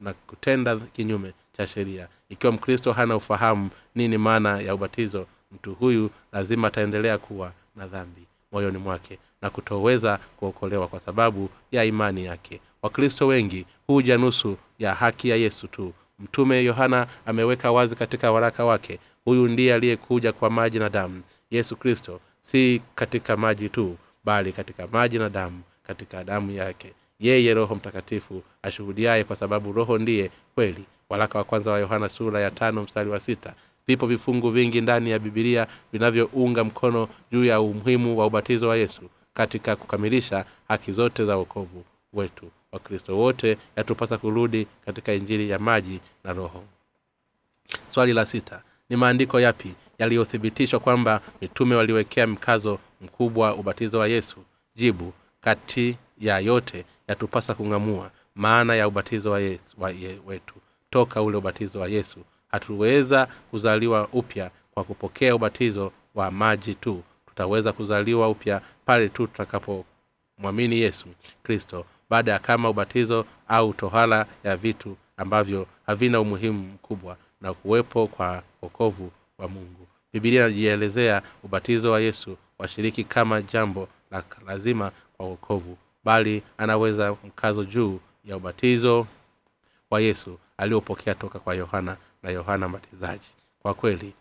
S1: na kutenda kinyume cha sheria. Ikiwa mkristo hana ufahamu nini maana ya ubatizo mtu huyu lazima ataendelea kuwa na dhambi moyoni mwake na kutoweza kuokolewa kwa sababu ya imani yake. Wakristo wengi huja nusu ya haki ya yesu tu. Mtume yohana ameweka wazi katika waraka wake huyu ndiye aliyekuja kwa maji na damu. Yesu kristo si katika maji tu bali katika maji na damu katika damu yake. Yeye roho mtakatifu ashuhudiaye kwa sababu roho ndiye kweli. Waraka wa kwanza wa yohana sura ya tano mstari wa sita vipo vifungu vingi ndani ya bibilia vinavyounga mkono juu ya umuhimu wa ubatizo wa yesu katika kukamilisha haki zote za wokovu wetu. Wakristo wote yatupasa kurudi katika injili ya maji na roho. Swali la sita ni maandiko yapi yaliyothibitishwa kwamba mitume waliwekea mkazo mkubwa ubatizo wa yesu? Jibu kati ya yote yatupasa kung'amua maana ya ubatizo wa yesu wa ye, wetu. Toka ule ubatizo wa yesu hatuweza kuzaliwa upya kwa kupokea ubatizo wa maji tu. Tutaweza kuzaliwa upya pale tu tutakapomwamini yesu kristo. Baada ya kama ubatizo au tohala ya vitu ambavyo havina umuhimu mkubwa na kuwepo kwa wokovu wa mungu. Bibilia inajielezea ubatizo wa yesu washiriki kama jambo la lazima kwa wokovu bali anaweza mkazo juu ya ubatizo wa yesu aliopokea toka kwa yohana na yohana mbatizaji. Kwa kweli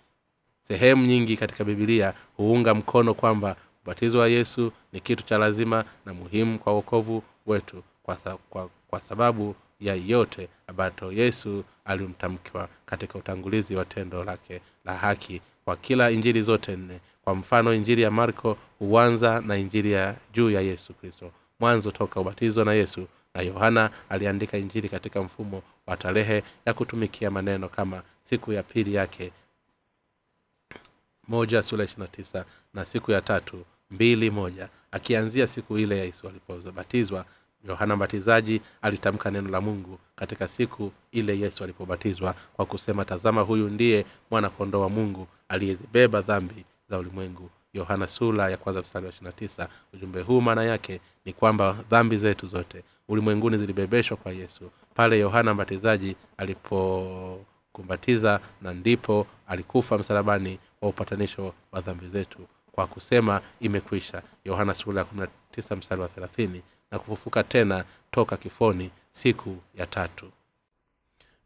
S1: sehemu nyingi katika bibilia huunga mkono kwamba ubatizo wa yesu ni kitu cha lazima na muhimu kwa uokovu wetu kwa, sa, kwa, kwa sababu ya yote ambayo yesu alimtamkiwa katika utangulizi wa tendo lake la haki kwa kila injili zote nne. Kwa mfano injili ya marko huanza na injili ya juu ya yesu kristo. Mwanzo toka ubatizo na yesu na yohana aliandika injili katika mfumo wa tarehe ya kutumikia maneno kama siku ya pili yake. Moja sura ishirina tisa na siku ya tatu mbili moja. Akianzia siku ile ya yesu alipobatizwa yohana mbatizaji alitamka neno la mungu katika siku ile yesu alipobatizwa kwa kusema tazama huyu ndiye mwana kondoo wa mungu aliyezibeba dhambi za ulimwengu yohana sula ya kwanza mstari wa ishirina tisa. Ujumbe huu maana yake ni kwamba dhambi zetu zote ulimwenguni zilibebeshwa kwa yesu. Pale yohana mbatizaji alipokumbatiza na ndipo alikufa msalabani wa upatanisho wa dhambi zetu kwa kusema imekwisha. Yohana sula ya kumi na tisa mstari wa thelathini. Na kufufuka tena toka kifoni siku ya tatu.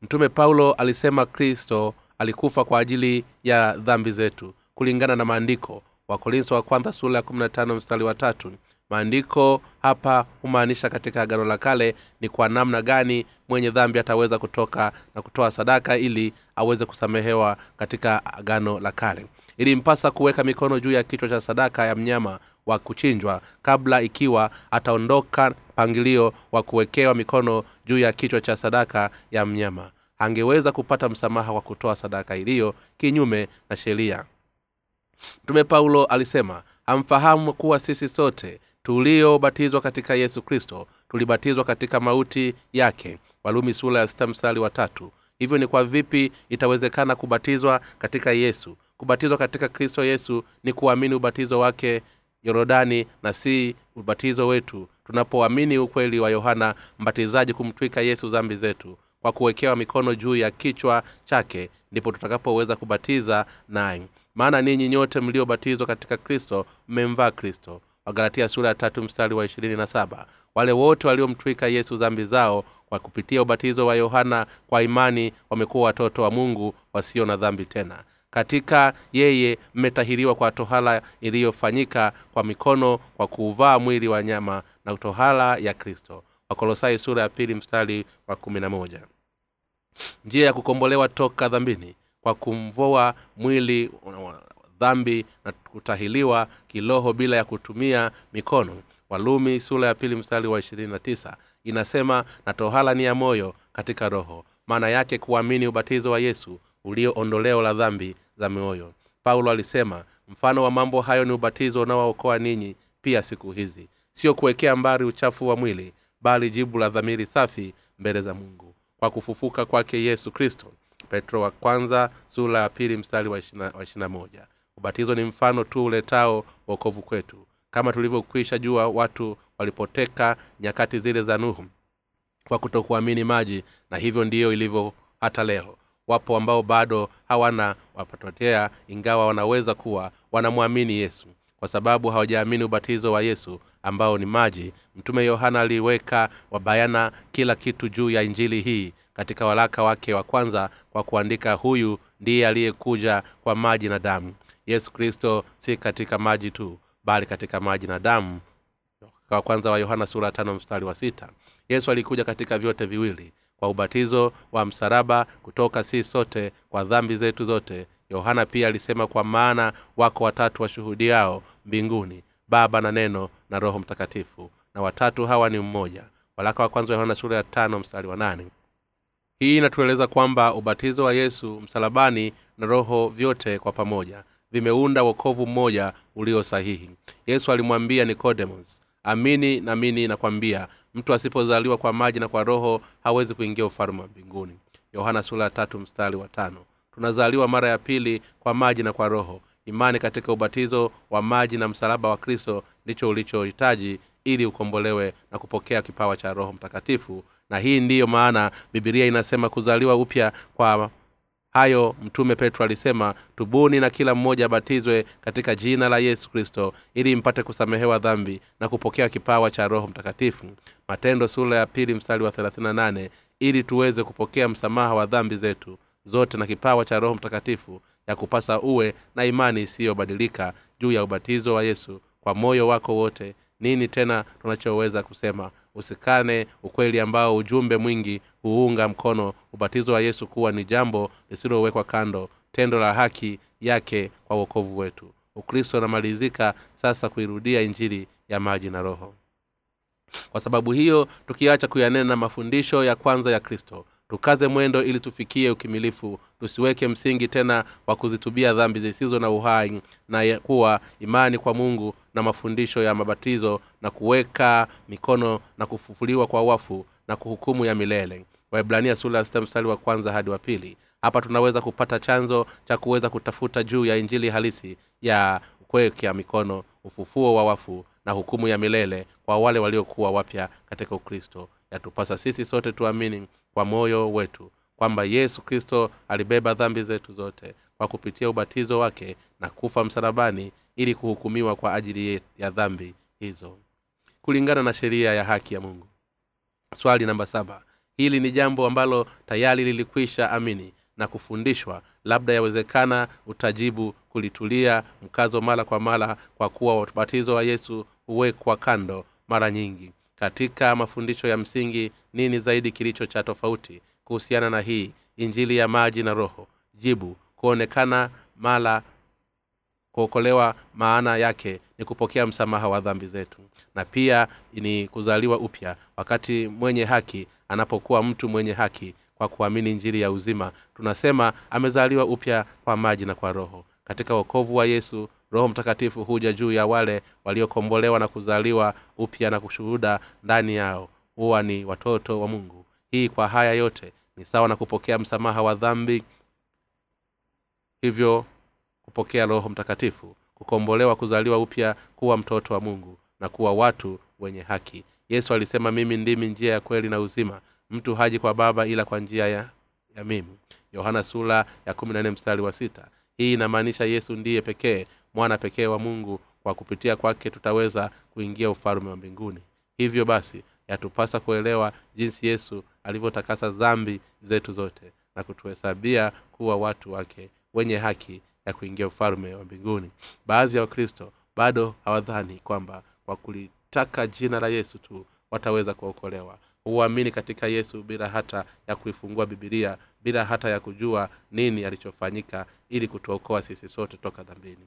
S1: Mtume paulo alisema kristo alikufa kwa ajili ya dhambi zetu kulingana na maandiko wakorintho wa kwanza sura ya kumi na tano mstari wa tatu. Maandiko hapa humaanisha katika agano la kale ni kwa namna gani mwenye dhambi ataweza kutoka na kutoa sadaka ili aweze kusamehewa katika agano la kale. Ilimpasa kuweka mikono juu ya kichwa cha sadaka ya mnyama wa kuchinjwa kabla ikiwa ataondoka mpangilio wa kuwekewa mikono juu ya kichwa cha sadaka ya mnyama. Angeweza kupata msamaha kwa kutoa sadaka iliyo kinyume na sheria mtume paulo alisema hamfahamu kuwa sisi sote tuliobatizwa katika yesu kristo tulibatizwa katika mauti yake. Walumi sula ya mstari wa hivyo ni kwa vipi itawezekana kubatizwa katika yesu? Kubatizwa katika kristo yesu ni kuamini ubatizo wake yorodani na si ubatizo wetu. Tunapoamini ukweli wa yohana mbatizaji kumtwika yesu zambi zetu kwa kuwekewa mikono juu ya kichwa chake ndipo tutakapoweza kubatiza naye maana ninyi nyote mliobatizwa katika kristo mmemvaa kristo. Wagalatia sura ya tatu mstari wa ishirini na saba. Wale wote waliomtwika yesu zambi zao kwa kupitia ubatizo wa yohana kwa imani wamekuwa watoto wa mungu wasio na dhambi tena. Katika yeye mmetahiriwa kwa tohala iliyofanyika kwa mikono kwa kuuvaa mwili wa nyama na tohala ya kristo. Wakolosai sura ya pili mstari wa kumi na moja. Njia ya kukombolewa toka dhambini kwa kumvoa mwili dhambi na kutahiliwa kiroho bila ya kutumia mikono. Walumi sura ya pili mstari wa ishirini na tisa. Inasema na tohala ni ya moyo katika roho maana yake kuamini ubatizo wa yesu ulio ondoleo la dhambi za mioyo paulo alisema mfano wa mambo hayo ni ubatizo unaookoa ninyi pia siku hizi. Sio kuwekea mbari uchafu wa mwili bali jibu la dhamiri safi mbele za mungu. Kwa kufufuka kwake yesu kristo petro wa kwanza sura ya pili mstari wa ishirina moja. Ubatizo ni mfano tu uletao wokovu kwetu. Kama tulivyokwisha jua watu walipoteka nyakati zile za nuhu kwa kutokuamini maji na hivyo ndiyo ilivyo hata leo. Wapo ambao bado hawana wapototea ingawa wanaweza kuwa wanamwamini yesu. Kwa sababu hawajaamini ubatizo wa yesu ambao ni maji mtume yohana aliweka wabayana kila kitu juu ya injili hii katika waraka wake wa kwanza kwa kuandika huyu ndiye aliyekuja kwa maji na damu. Yesu kristo si katika maji tu bali katika maji na damu. Wa kwanza wa yohana sura tano mstari wa sita. Yesu alikuja katika vyote viwili kwa ubatizo wa msalaba kutoka si sote kwa dhambi zetu zote. Yohana pia alisema kwa maana wako watatu washuhudiao mbinguni baba na neno na roho mtakatifu na watatu hawa ni mmoja. Walaka wa kwanza wa yohana sura ya tano mstari wa nane hii inatueleza kwamba ubatizo wa yesu msalabani na roho vyote kwa pamoja vimeunda wokovu mmoja ulio sahihi. Yesu alimwambia nikodemos amini namini nakwambia mtu asipozaliwa kwa maji na kwa roho hawezi kuingia ufalme wa mbinguni. Yohana mstari wa tano. Tunazaliwa mara ya pili kwa maji na kwa roho. Imani katika ubatizo wa maji na msalaba wa kristo ndicho ulichohitaji ili ukombolewe na kupokea kipawa cha roho mtakatifu. Na hii ndiyo maana bibilia inasema kuzaliwa upya kwa hayo mtume petro alisema tubuni na kila mmoja abatizwe katika jina la yesu kristo ili mpate kusamehewa dhambi na kupokea kipawa cha roho mtakatifu. Matendo sura ya pili mstari wa 38 ili tuweze kupokea msamaha wa dhambi zetu zote na kipawa cha roho mtakatifu ya kupasa uwe na imani isiyobadilika juu ya ubatizo wa yesu kwa moyo wako wote nini tena tunachoweza kusema? Usikane ukweli ambao ujumbe mwingi huunga mkono ubatizo wa yesu kuwa ni jambo lisilowekwa kando tendo la haki yake kwa uokovu wetu. Ukristo unamalizika sasa kuirudia injili ya maji na roho. Kwa sababu hiyo tukiacha kuyanena mafundisho ya kwanza ya kristo tukaze mwendo ili tufikie ukimilifu tusiweke msingi tena wa kuzitubia dhambi zisizo na uhai na kuwa imani kwa mungu na mafundisho ya mabatizo na kuweka mikono na kufufuliwa kwa wafu na kuhukumu ya milele. Waibrania sura ya mstari wa kwanza hadi wa pili. Hapa tunaweza kupata chanzo cha kuweza kutafuta juu ya injili halisi ya kuwekea mikono ufufuo wa wafu na hukumu ya milele kwa wale waliokuwa wapya katika ukristo. Yatupasa sisi sote tuamini kwa moyo wetu kwamba yesu kristo alibeba dhambi zetu zote kwa kupitia ubatizo wake na kufa msalabani ili kuhukumiwa kwa ajili ya dhambi hizo. Kulingana na sheria ya haki ya mungu. Swali namba saba. Hili ni jambo ambalo tayari lilikwisha amini na kufundishwa labda yawezekana utajibu kulitulia mkazo mara kwa mara kwa kuwa ubatizo wa yesu huwekwa kando mara nyingi katika mafundisho ya msingi nini zaidi kilicho cha tofauti kuhusiana na hii? Injili ya maji na roho. Jibu kuonekana mala kuokolewa maana yake ni kupokea msamaha wa dhambi zetu. Na pia ni kuzaliwa upya wakati mwenye haki anapokuwa mtu mwenye haki kwa kuamini injili ya uzima. Tunasema amezaliwa upya kwa maji na kwa roho. Katika wokovu wa yesu roho mtakatifu huja juu ya wale waliokombolewa na kuzaliwa upya na kushuhuda ndani yao. Huwa ni watoto wa mungu. Hii kwa haya yote ni sawa na kupokea msamaha wa dhambi hivyo kupokea roho mtakatifu kukombolewa kuzaliwa upya kuwa mtoto wa mungu na kuwa watu wenye haki. Yesu alisema mimi ndimi njia ya kweli na uzima. Mtu haji kwa baba ila kwa njia ya, ya mimi. Yohana sura ya kumi na nne mstari wa sita. Hii inamaanisha yesu ndiye pekee mwana pekee wa mungu kwa kupitia kwake tutaweza kuingia ufalme wa mbinguni. Hivyo basi yatupasa kuelewa jinsi yesu alivyotakasa dhambi zetu zote na kutuhesabia kuwa watu wake wenye haki ya kuingia ufalme wa mbinguni. Baadhi ya wakristo bado hawadhani kwamba kwa kulitaka jina la yesu tu wataweza kuokolewa. Huamini katika yesu bila hata ya kuifungua bibilia bila hata ya kujua nini alichofanyika ili kutuokoa sisi sote toka dhambini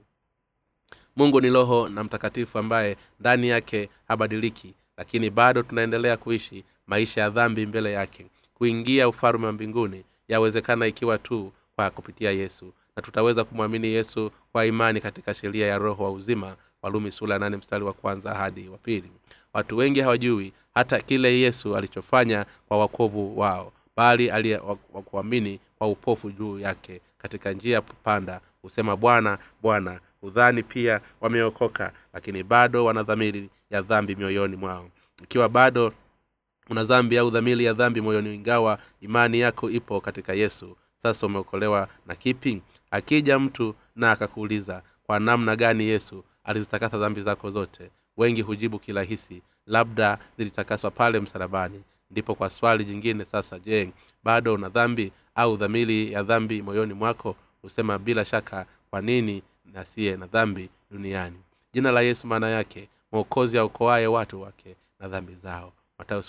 S1: mungu ni roho na mtakatifu ambaye ndani yake habadiliki lakini bado tunaendelea kuishi maisha ya dhambi mbele yake. Kuingia ufalume wa mbinguni yawezekana ikiwa tu kwa kupitia yesu na tutaweza kumwamini yesu kwa imani katika sheria ya roho wa uzima walumi sula nane mstari wa kwanza hadi wa pili. Watu wengi hawajui hata kile yesu alichofanya kwa wakovu wao bali aliwakuamini kwa upofu juu yake katika njia panda husema bwana bwana hudhani pia wameokoka lakini bado wana dhamiri ya dhambi mioyoni mwao. Ikiwa bado una dhambi au dhamiri ya dhambi moyoni ingawa imani yako ipo katika yesu sasa umeokolewa na kipi? Akija mtu na akakuuliza kwa namna gani yesu alizitakasa dhambi zako zote? Wengi hujibu kirahisi labda zilitakaswa pale msalabani. Ndipo kwa swali jingine sasa je bado una dhambi au dhamiri ya dhambi moyoni mwako? Husema bila shaka kwa nini nasiye na dhambi duniani. Jina la yesu maana yake mwokozi aokoaye watu wake na dhambi zao.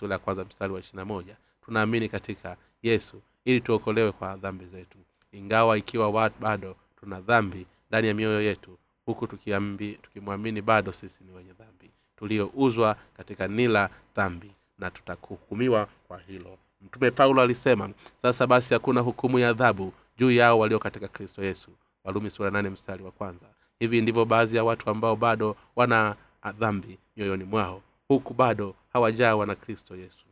S1: Ya kwanza mstari wa moja. Tunaamini katika yesu ili tuokolewe kwa dhambi zetu. Ingawa ikiwa watu bado tuna dhambi ndani ya mioyo yetu huku tukimwamini bado sisi ni wenye dhambi. Tuliouzwa katika nila dhambi na tutahukumiwa kwa hilo. Mtume paulo alisema sasa basi hakuna hukumu ya adhabu juu yao walio katika kristo yesu walumi sura nane mstari wa kwanza. Hivi ndivyo baadhi ya watu ambao bado wana dhambi mioyoni mwao huku bado hawajawa na kristo yesu.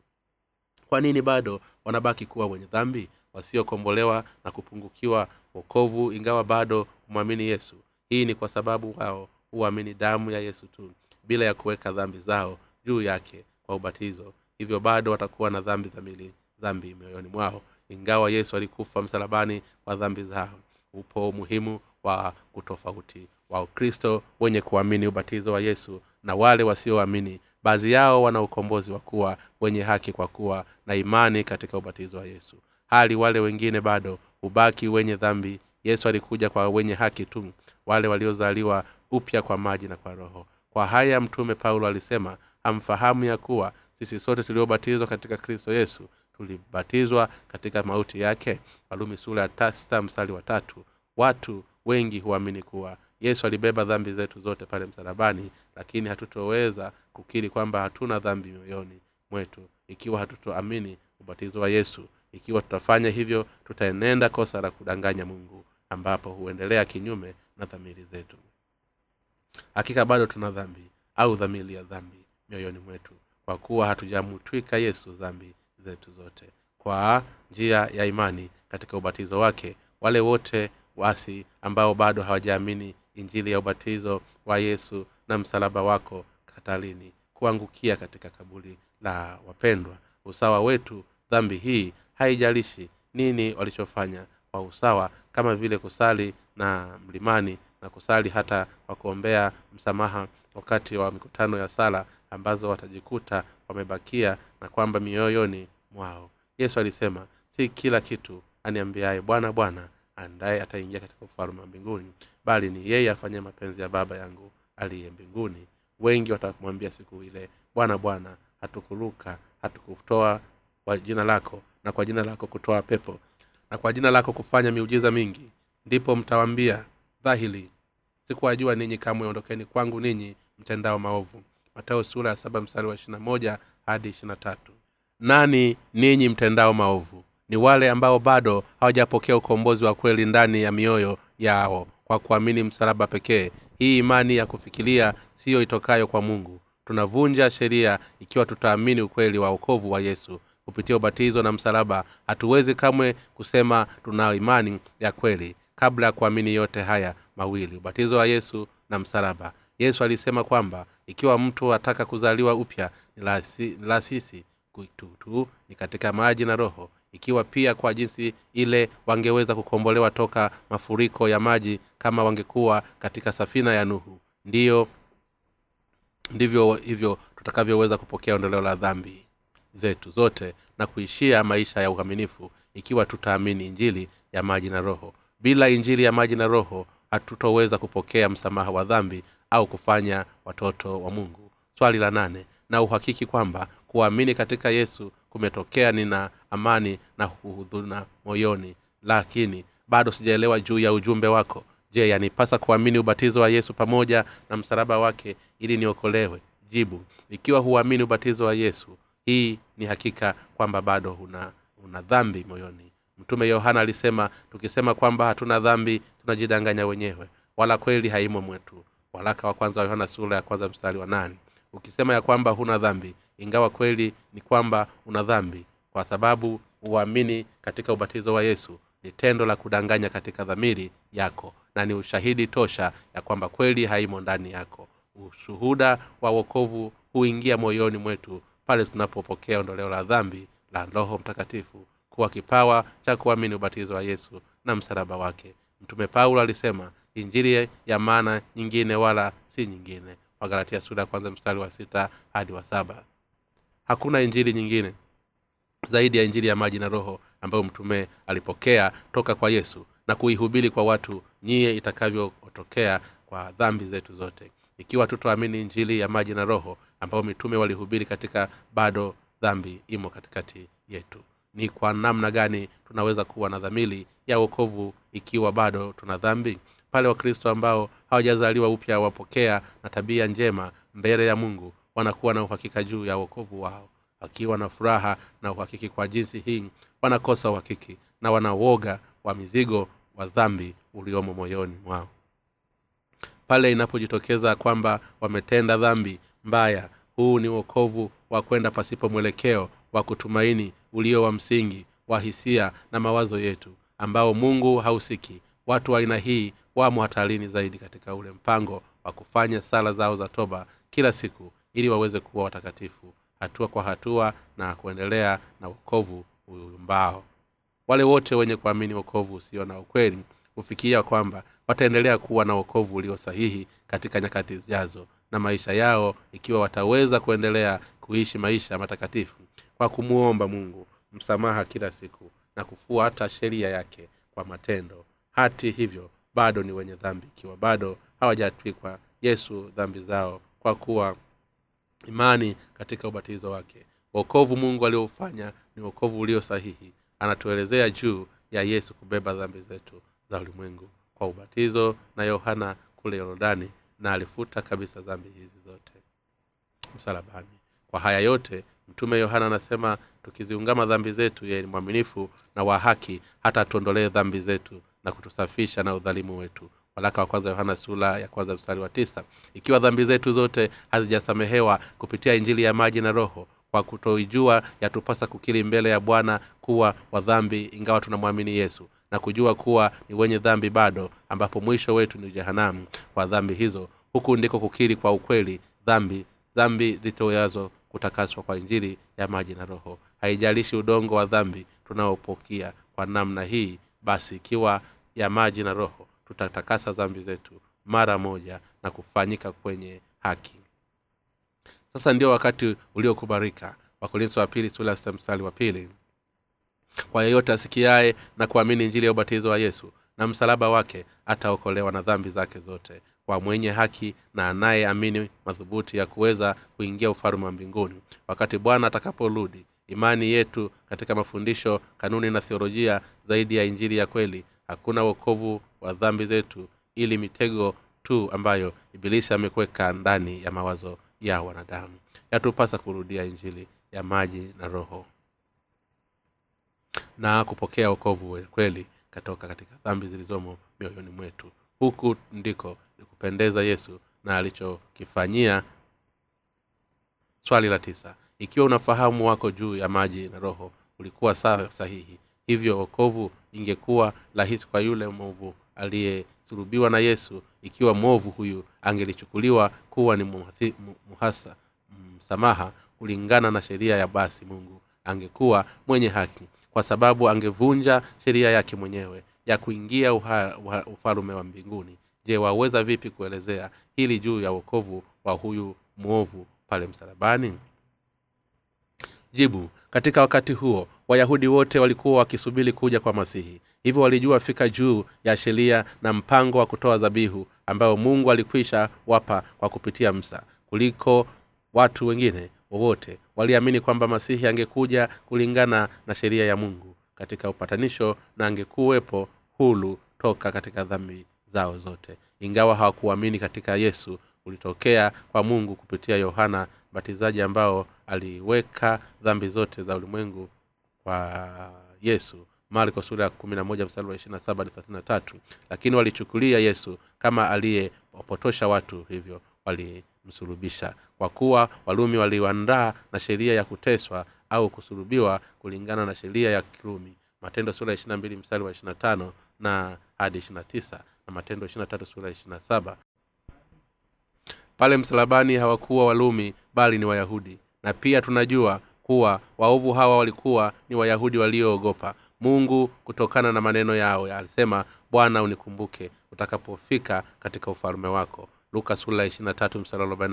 S1: Kwa nini bado wanabaki kuwa wenye dhambi? Wasiokombolewa na kupungukiwa wokovu ingawa bado humwamini yesu. Hii ni kwa sababu wao huamini damu ya yesu tu bila ya kuweka dhambi zao juu yake kwa ubatizo. Hivyo bado watakuwa na dhambi dhamili dhambi mioyoni mwao. Ingawa yesu alikufa msalabani kwa dhambi zao upo umuhimu wa kutofauti wa ukristo wenye kuamini ubatizo wa yesu na wale wasioamini. Baadhi yao wana ukombozi wa kuwa wenye haki kwa kuwa na imani katika ubatizo wa yesu. Hali wale wengine bado hubaki wenye dhambi. Yesu alikuja kwa wenye haki tu wale waliozaliwa upya kwa maji na kwa roho. Kwa haya mtume paulo alisema hamfahamu ya kuwa sisi sote tuliobatizwa katika kristo yesu tulibatizwa katika mauti yake. Walumi sura ya tasta mstari wa tatu. Watu wengi huamini kuwa yesu alibeba dhambi zetu zote pale msalabani lakini hatutoweza kukiri kwamba hatuna dhambi mioyoni mwetu. Ikiwa hatutoamini ubatizo wa yesu ikiwa tutafanya hivyo tutaenenda kosa la kudanganya mungu ambapo huendelea kinyume na dhamiri zetu. Hakika bado tuna dhambi au dhamiri ya dhambi mioyoni mwetu kwa kuwa hatujamtwika yesu dhambi zetu zote kwa njia ya imani katika ubatizo wake. Wale wote wasi ambao bado hawajaamini injili ya ubatizo wa yesu na msalaba wako katalini kuangukia katika kaburi la wapendwa. Usawa wetu dhambi hii haijalishi nini walichofanya kwa usawa kama vile kusali na mlimani na kusali hata kwa kuombea msamaha wakati wa mikutano ya sala ambazo watajikuta wamebakia na kwamba mioyoni mwao yesu alisema si kila kitu aniambiaye bwana bwana andaye ataingia katika ufalme wa mbinguni bali ni yeye afanye mapenzi ya baba yangu aliye mbinguni. Wengi watamwambia siku ile bwana bwana hatukuruka hatukutoa kwa jina lako na kwa jina lako kutoa pepo na kwa jina lako kufanya miujiza mingi ndipo mtawambia dhahili sikuwajua ninyi kamwe ondokeni kwangu ninyi mtendao maovu matao sura ya saba mstari wa ishirina moja hadi ishirina tatu nani ninyi mtendao maovu? Ni wale ambao bado hawajapokea ukombozi wa kweli ndani ya mioyo yao kwa kuamini msalaba pekee. Hii imani ya kufikiria siyo itokayo kwa mungu. Tunavunja sheria ikiwa tutaamini ukweli wa wokovu wa yesu. Kupitia ubatizo na msalaba hatuwezi kamwe kusema tuna imani ya kweli kabla ya kuamini yote haya mawili ubatizo wa yesu na msalaba. Yesu alisema kwamba ikiwa mtu ataka kuzaliwa upya ni la sisi tutu ni katika maji na roho ikiwa pia kwa jinsi ile wangeweza kukombolewa toka mafuriko ya maji kama wangekuwa katika safina ya nuhu. Ndiyo ndivyo hivyo tutakavyoweza kupokea ondoleo la dhambi zetu zote na kuishia maisha ya uaminifu ikiwa tutaamini injili ya maji na roho. Bila injili ya maji na roho hatutoweza kupokea msamaha wa dhambi au kufanya watoto wa mungu. Swali la nane na uhakiki kwamba kuamini katika yesu kumetokea nina amani na hudhuna moyoni. Lakini bado sijaelewa juu ya ujumbe wako. Je yanipasa kuamini ubatizo wa yesu pamoja na msalaba wake ili niokolewe? Jibu ikiwa huamini ubatizo wa yesu hii ni hakika kwamba bado una una dhambi moyoni. Mtume yohana alisema tukisema kwamba hatuna dhambi tunajidanganya wenyewe wala kweli haimo mwetu. Walaka wa kwanza wa yohana sura ya kwanza mstari wa nane ukisema ya kwamba huna dhambi ingawa kweli ni kwamba una dhambi kwa sababu uamini katika ubatizo wa yesu. Ni tendo la kudanganya katika dhamiri yako na ni ushahidi tosha ya kwamba kweli haimo ndani yako. Ushuhuda wa wokovu huingia moyoni mwetu pale tunapopokea ondoleo la dhambi la roho mtakatifu kuwa kipawa cha kuamini ubatizo wa yesu na msalaba wake. Mtume paulo alisema injili ya maana nyingine wala si nyingine. Wagalatia sura ya kwanza mstari wa sita hadi wa saba hakuna injili nyingine. Zaidi ya injili ya maji na roho ambayo mtume alipokea toka kwa yesu na kuihubiri kwa watu nyie itakavyotokea kwa dhambi zetu zote. Ikiwa tutoamini injili ya maji na roho ambayo mitume walihubiri katika bado dhambi imo katikati yetu. Ni kwa namna gani tunaweza kuwa na dhamili ya uokovu ikiwa bado tuna dhambi? Pale wakristo ambao hawajazaliwa upya wapokea na tabia njema mbele ya mungu wanakuwa na uhakika juu ya wokovu wao wakiwa na furaha na uhakiki kwa jinsi hii wanakosa uhakiki na wanauoga wa mizigo wa dhambi uliomo moyoni mwao. Pale inapojitokeza kwamba wametenda dhambi mbaya huu ni uokovu wa kwenda pasipo mwelekeo wa kutumaini ulio wa msingi wa hisia na mawazo yetu ambao mungu hausiki. Watu wa aina hii wamo hatarini zaidi katika ule mpango wa kufanya sala zao za toba kila siku ili waweze kuwa watakatifu hatua kwa hatua na kuendelea na wokovu uyumbao wale wote wenye kuamini wokovu usio na ukweli hufikia kwamba wataendelea kuwa na wokovu ulio sahihi katika nyakati zijazo na maisha yao ikiwa wataweza kuendelea kuishi maisha matakatifu kwa kumwomba mungu msamaha kila siku na kufuata sheria yake kwa matendo. Hati hivyo bado ni wenye dhambi ikiwa bado hawajatwikwa yesu dhambi zao kwa kuwa imani katika ubatizo wake. Wokovu mungu alioufanya ni wokovu ulio sahihi. Anatuelezea juu ya yesu kubeba dhambi zetu za ulimwengu. Kwa ubatizo na yohana kule yorodani na alifuta kabisa dhambi hizi zote. Msalabani. Kwa haya yote mtume yohana anasema tukiziungama dhambi zetu yeye ni mwaminifu na wa haki hata atuondolee dhambi zetu na kutusafisha na udhalimu wetu walaka wa kwanza yohana sula ya kwanza mstari wa tisa. Ikiwa dhambi zetu zote hazijasamehewa kupitia injili ya maji na roho kwa kutoijua yatupasa kukiri mbele ya bwana kuwa wa dhambi ingawa tunamwamini yesu na kujua kuwa ni wenye dhambi bado ambapo mwisho wetu ni jehanamu. Kwa dhambi hizo huku ndiko kukiri kwa ukweli dhambi dhambi zitoyazo kutakaswa kwa injili ya maji na roho. Haijalishi udongo wa dhambi tunaopokia kwa namna hii basi ikiwa ya maji na roho tutatakasa dhambi zetu mara moja na kufanyika kwenye haki. Sasa ndio wakati uliokubarika wakorintho wa pili sula mstari wa pili. Kwa yeyote asikiaye na kuamini njili ya ubatizo wa yesu na msalaba wake ataokolewa na dhambi zake zote kwa mwenye haki na anayeamini madhubuti ya kuweza kuingia ufalme wa mbinguni. Wakati bwana atakaporudi imani yetu katika mafundisho kanuni na theolojia zaidi ya injili ya kweli hakuna wokovu wa dhambi zetu ili mitego tu ambayo ibilisi amekweka ndani ya mawazo ya wanadamu. Yatupasa kurudia injili ya maji na roho na kupokea wokovu kweli katoka katika dhambi zilizomo mioyoni mwetu. Huku ndiko ni kupendeza yesu na alichokifanyia. Swali la tisa ikiwa unafahamu wako juu ya maji na roho ulikuwa sahihi hivyo wokovu ingekuwa rahisi kwa yule mwovu aliyesulubiwa na yesu. Ikiwa mwovu huyu angelichukuliwa kuwa ni muhasa msamaha kulingana na sheria ya basi mungu angekuwa mwenye haki kwa sababu angevunja sheria yake mwenyewe ya kuingia ufalume wa mbinguni. Je waweza vipi kuelezea hili juu ya uokovu wa huyu mwovu pale msalabani jibu. Katika wakati huo wayahudi wote walikuwa wakisubiri kuja kwa masihi. Hivyo walijua fika juu ya sheria na mpango wa kutoa dhabihu ambayo mungu alikwisha wapa kwa kupitia msa kuliko watu wengine wowote waliamini kwamba masihi angekuja kulingana na sheria ya mungu. Katika upatanisho na angekuwepo hulu toka katika dhambi zao zote. Ingawa hawakuamini katika yesu ulitokea kwa mungu kupitia yohana mbatizaji ambao aliweka dhambi zote za ulimwengu kwa yesu. Marko sura ya kumi na moja mstari wa ishirina saba hadi tatu. Lakini walichukulia yesu kama aliyewapotosha watu hivyo walimsulubisha. Kwa kuwa walumi waliandaa na sheria ya kuteswa au kusulubiwa kulingana na sheria ya kirumi. Matendo sura ya ishirina mbili mstari wa ishirina tano na hadi ishirina tisa. Na matendo ishirina tatu sura ya ishirina saba. Pale msalabani hawakuwa walumi bali ni wayahudi. Na pia tunajua kuwa waovu hawa walikuwa ni wayahudi walioogopa. Mungu kutokana na maneno yao alisema bwana unikumbuke utakapofika katika ufalme wako. Luka sula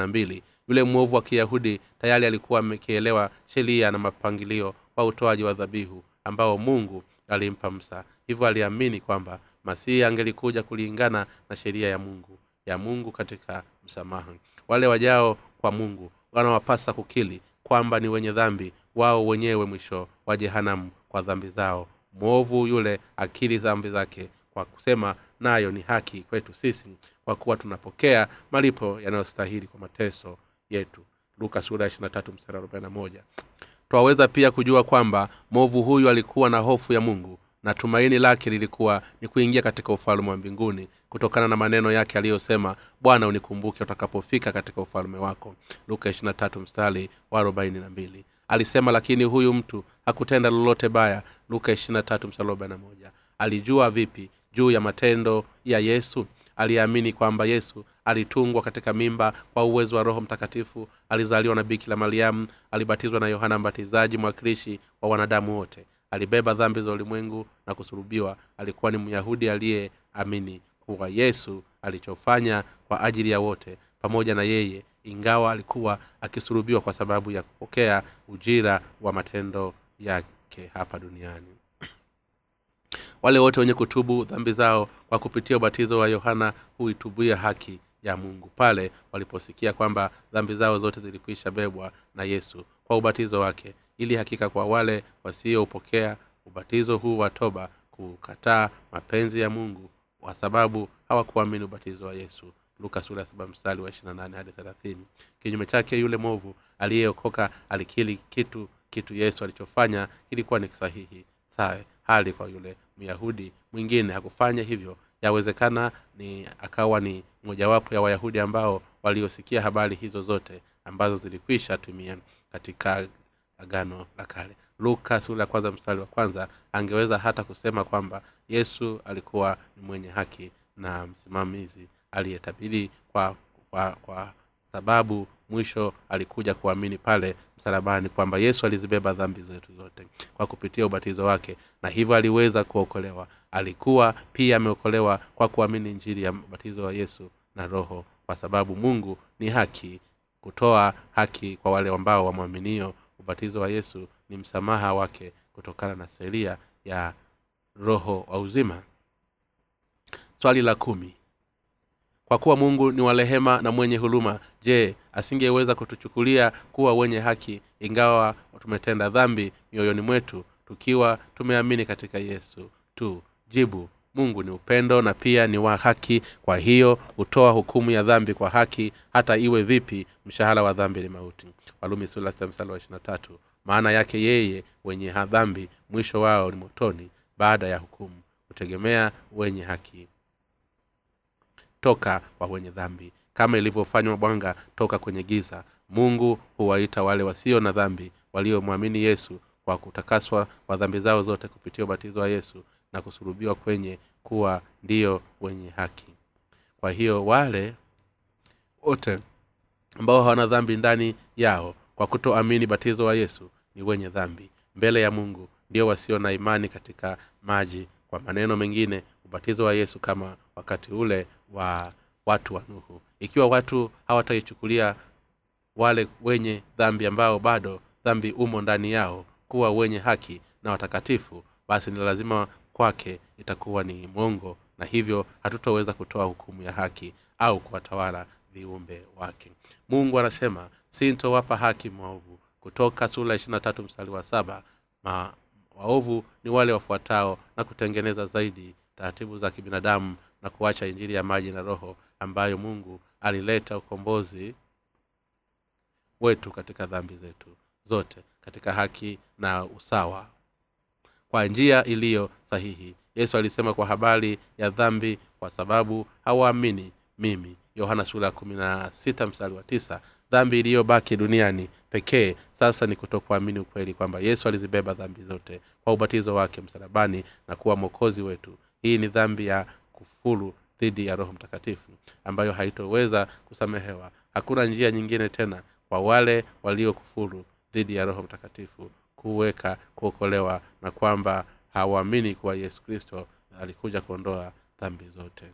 S1: mbili. Yule mwovu wa kiyahudi tayari alikuwa amekielewa sheria na mapangilio wa utoaji wa dhabihu ambao mungu alimpa msa hivyo aliamini kwamba masihi angelikuja kulingana na sheria ya mungu ya mungu katika msamaha. Wale wajao kwa mungu wanawapasa kukili kwamba ni wenye dhambi wao wenyewe mwisho wa jehanamu kwa dhambi zao. Mwovu yule akili dhambi zake kwa kusema nayo ni haki kwetu sisi kwa kuwa tunapokea malipo yanayostahili kwa mateso yetu. Luka twaweza pia kujua kwamba mwovu huyu alikuwa na hofu ya mungu na tumaini lake lilikuwa ni kuingia katika ufalme wa mbinguni kutokana na maneno yake aliyosema bwana unikumbuke utakapofika katika ufalme wako. Luka mstari wa alisema lakini huyu mtu hakutenda lolote baya. Luka alijua vipi juu ya matendo ya yesu? Aliyeamini kwamba yesu alitungwa katika mimba kwa uwezo wa roho mtakatifu. Alizaliwa na biki la mariamu alibatizwa na yohana mbatizaji mwakilishi wa wanadamu wote alibeba dhambi za ulimwengu na kusulubiwa alikuwa ni myahudi aliyeamini kuwa yesu alichofanya kwa ajili ya wote pamoja na yeye ingawa alikuwa akisulubiwa kwa sababu ya kupokea ujira wa matendo yake hapa duniani. Wale wote wenye kutubu dhambi zao kwa kupitia ubatizo wa yohana huitubia haki ya mungu pale waliposikia kwamba dhambi zao zote zilikwisha bebwa na yesu kwa ubatizo wake ili hakika kwa wale wasiopokea ubatizo huu wa toba kukataa mapenzi ya mungu kwa sababu hawakuamini ubatizo wa yesu. Luka mstari wa hadi kinyume chake yule movu aliyeokoka alikili kitu kitu yesu alichofanya kilikuwa ni sahihi. Sae hali kwa yule myahudi mwingine hakufanya hivyo. Yawezekana ni akawa ni mojawapo ya wayahudi ambao waliosikia habari hizo zote ambazo zilikwisha tumia katika agano la kale. Luka sura ya kwanza mstari wa kwanza angeweza hata kusema kwamba yesu alikuwa ni mwenye haki na msimamizi aliyetabiri kwa, kwa, kwa sababu mwisho alikuja kuamini pale msalabani kwamba yesu alizibeba dhambi zetu zote kwa kupitia ubatizo wake na hivyo aliweza kuokolewa. Alikuwa pia ameokolewa kwa kuamini njiri ya ubatizo wa yesu na roho kwa sababu mungu ni haki kutoa haki kwa wale ambao wamwaminio ubatizo wa yesu ni msamaha wake kutokana na sheria ya roho wa uzima. Swali la kumi. Kwa kuwa mungu ni warehema na mwenye huruma je asingeweza kutuchukulia kuwa wenye haki ingawa tumetenda dhambi mioyoni mwetu tukiwa tumeamini katika yesu? Tu jibu mungu ni upendo na pia ni wa haki. Kwa hiyo hutoa hukumu ya dhambi kwa haki hata iwe vipi mshahara wa dhambi ni mauti. Walumi tatu. Maana yake yeye wenye dhambi mwisho wao ni motoni baada ya hukumu. Hutegemea wenye haki. Toka kwa wenye dhambi. Kama ilivyofanywa bwanga toka kwenye giza mungu huwaita wale wasio na dhambi waliomwamini yesu kwa kutakaswa kwa dhambi zao zote kupitia ubatizo wa yesu na kusurubiwa kwenye kuwa ndiyo wenye haki. Kwa hiyo wale wote ambao hawana dhambi ndani yao kwa kutoamini batizo wa yesu ni wenye dhambi. Mbele ya mungu ndio wasio na imani katika maji. Kwa maneno mengine ubatizo wa yesu kama wakati ule wa watu wa nuhu. Ikiwa watu hawataichukulia wale wenye dhambi ambao bado dhambi umo ndani yao kuwa wenye haki na watakatifu basi ni lazima kwake itakuwa ni mwongo na hivyo hatutoweza kutoa hukumu ya haki au kuwatawala viumbe wake. Mungu anasema sintowapa haki mwaovu kutoka sura ishirina tatu mstari wa saba Ma, waovu ni wale wafuatao na kutengeneza zaidi taratibu za kibinadamu na kuacha injili ya maji na roho ambayo mungu alileta ukombozi wetu katika dhambi zetu zote katika haki na usawa kwa njia iliyo sahihi. Yesu alisema kwa habari ya dhambi kwa sababu hawaamini mimi. Yohana sura ya wa tisa. Dhambi iliyobaki duniani pekee sasa ni kutokuamini ukweli kwamba yesu alizibeba dhambi zote kwa ubatizo wake msalabani na kuwa mwokozi wetu. Hii ni dhambi ya kufuru dhidi ya roho mtakatifu ambayo haitoweza kusamehewa. Hakuna njia nyingine tena kwa wale waliokufuru dhidi ya roho mtakatifu kuweka kuokolewa na kwamba hawaamini kuwa yesu kristo alikuja kuondoa dhambi zote.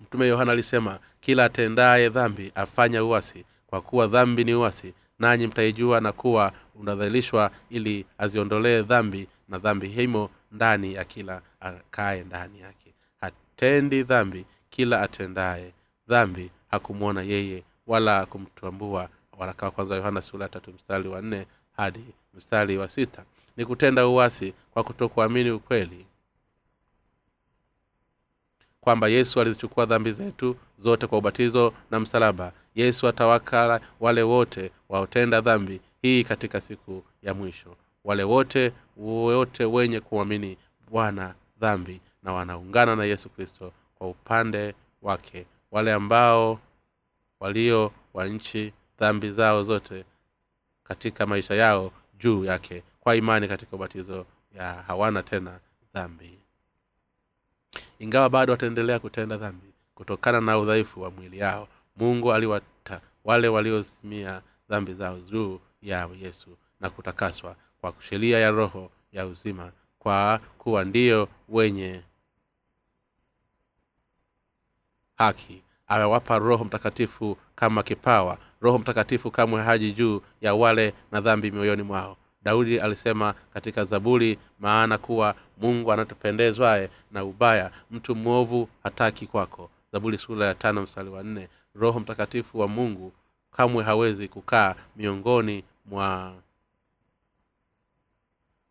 S1: Mtume yohana alisema kila atendaye dhambi afanya uwasi kwa kuwa dhambi ni uwasi nanyi mtaijua na kuwa unadhalilishwa ili aziondolee dhambi na dhambi himo ndani ya kila akaye ndani yake. Hatendi dhambi kila atendaye dhambi hakumwona yeye wala kumtambua waraka wa kwanza yohana sura tatu mstari wa nne hadi mstari wa sita. Ni kutenda uwasi kwa kutokuamini ukweli. Kwamba yesu alizichukua dhambi zetu zote kwa ubatizo na msalaba. Yesu atawakala wale wote waotenda dhambi hii katika siku ya mwisho. Wale wote wote wenye kuamini bwana dhambi na wanaungana na yesu kristo kwa upande wake. Wale ambao walio wa nchi dhambi zao zote katika maisha yao juu yake kwa imani katika ubatizo ya hawana tena dhambi. Ingawa bado wataendelea kutenda dhambi kutokana na udhaifu wa mwili yao mungu aliwata wale waliosimia dhambi zao juu ya yesu na kutakaswa kwa sheria ya roho ya uzima kwa kuwa ndiyo wenye haki. Amewapa roho mtakatifu kama kipawa roho mtakatifu kamwe haji juu ya wale na dhambi mioyoni mwao. Daudi alisema katika zaburi maana kuwa mungu anatupendezwaye na ubaya mtu mwovu hataki kwako. Zaburi sura ya tano mstari wa nne. Roho mtakatifu wa mungu kamwe hawezi kukaa miongoni mwa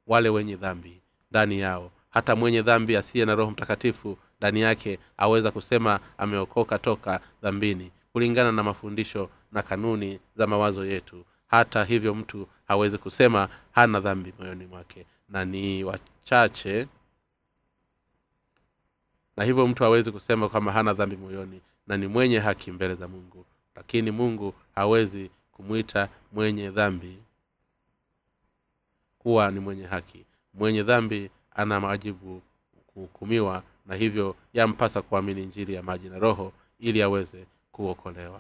S1: wale wenye dhambi ndani yao. Hata mwenye dhambi asiye na roho mtakatifu ndani yake aweza kusema ameokoka toka dhambini kulingana na mafundisho na kanuni za mawazo yetu. Hata hivyo mtu hawezi kusema hana dhambi moyoni mwake. Na ni wachache. Na hivyo mtu hawezi kusema kwamba hana dhambi moyoni. Na ni mwenye haki mbele za mungu. Lakini mungu hawezi kumwita mwenye dhambi kuwa ni mwenye haki. Mwenye dhambi ana majibu kuhukumiwa. Na hivyo yampasa kuamini njiri ya maji na roho ili aweze kuokolewa.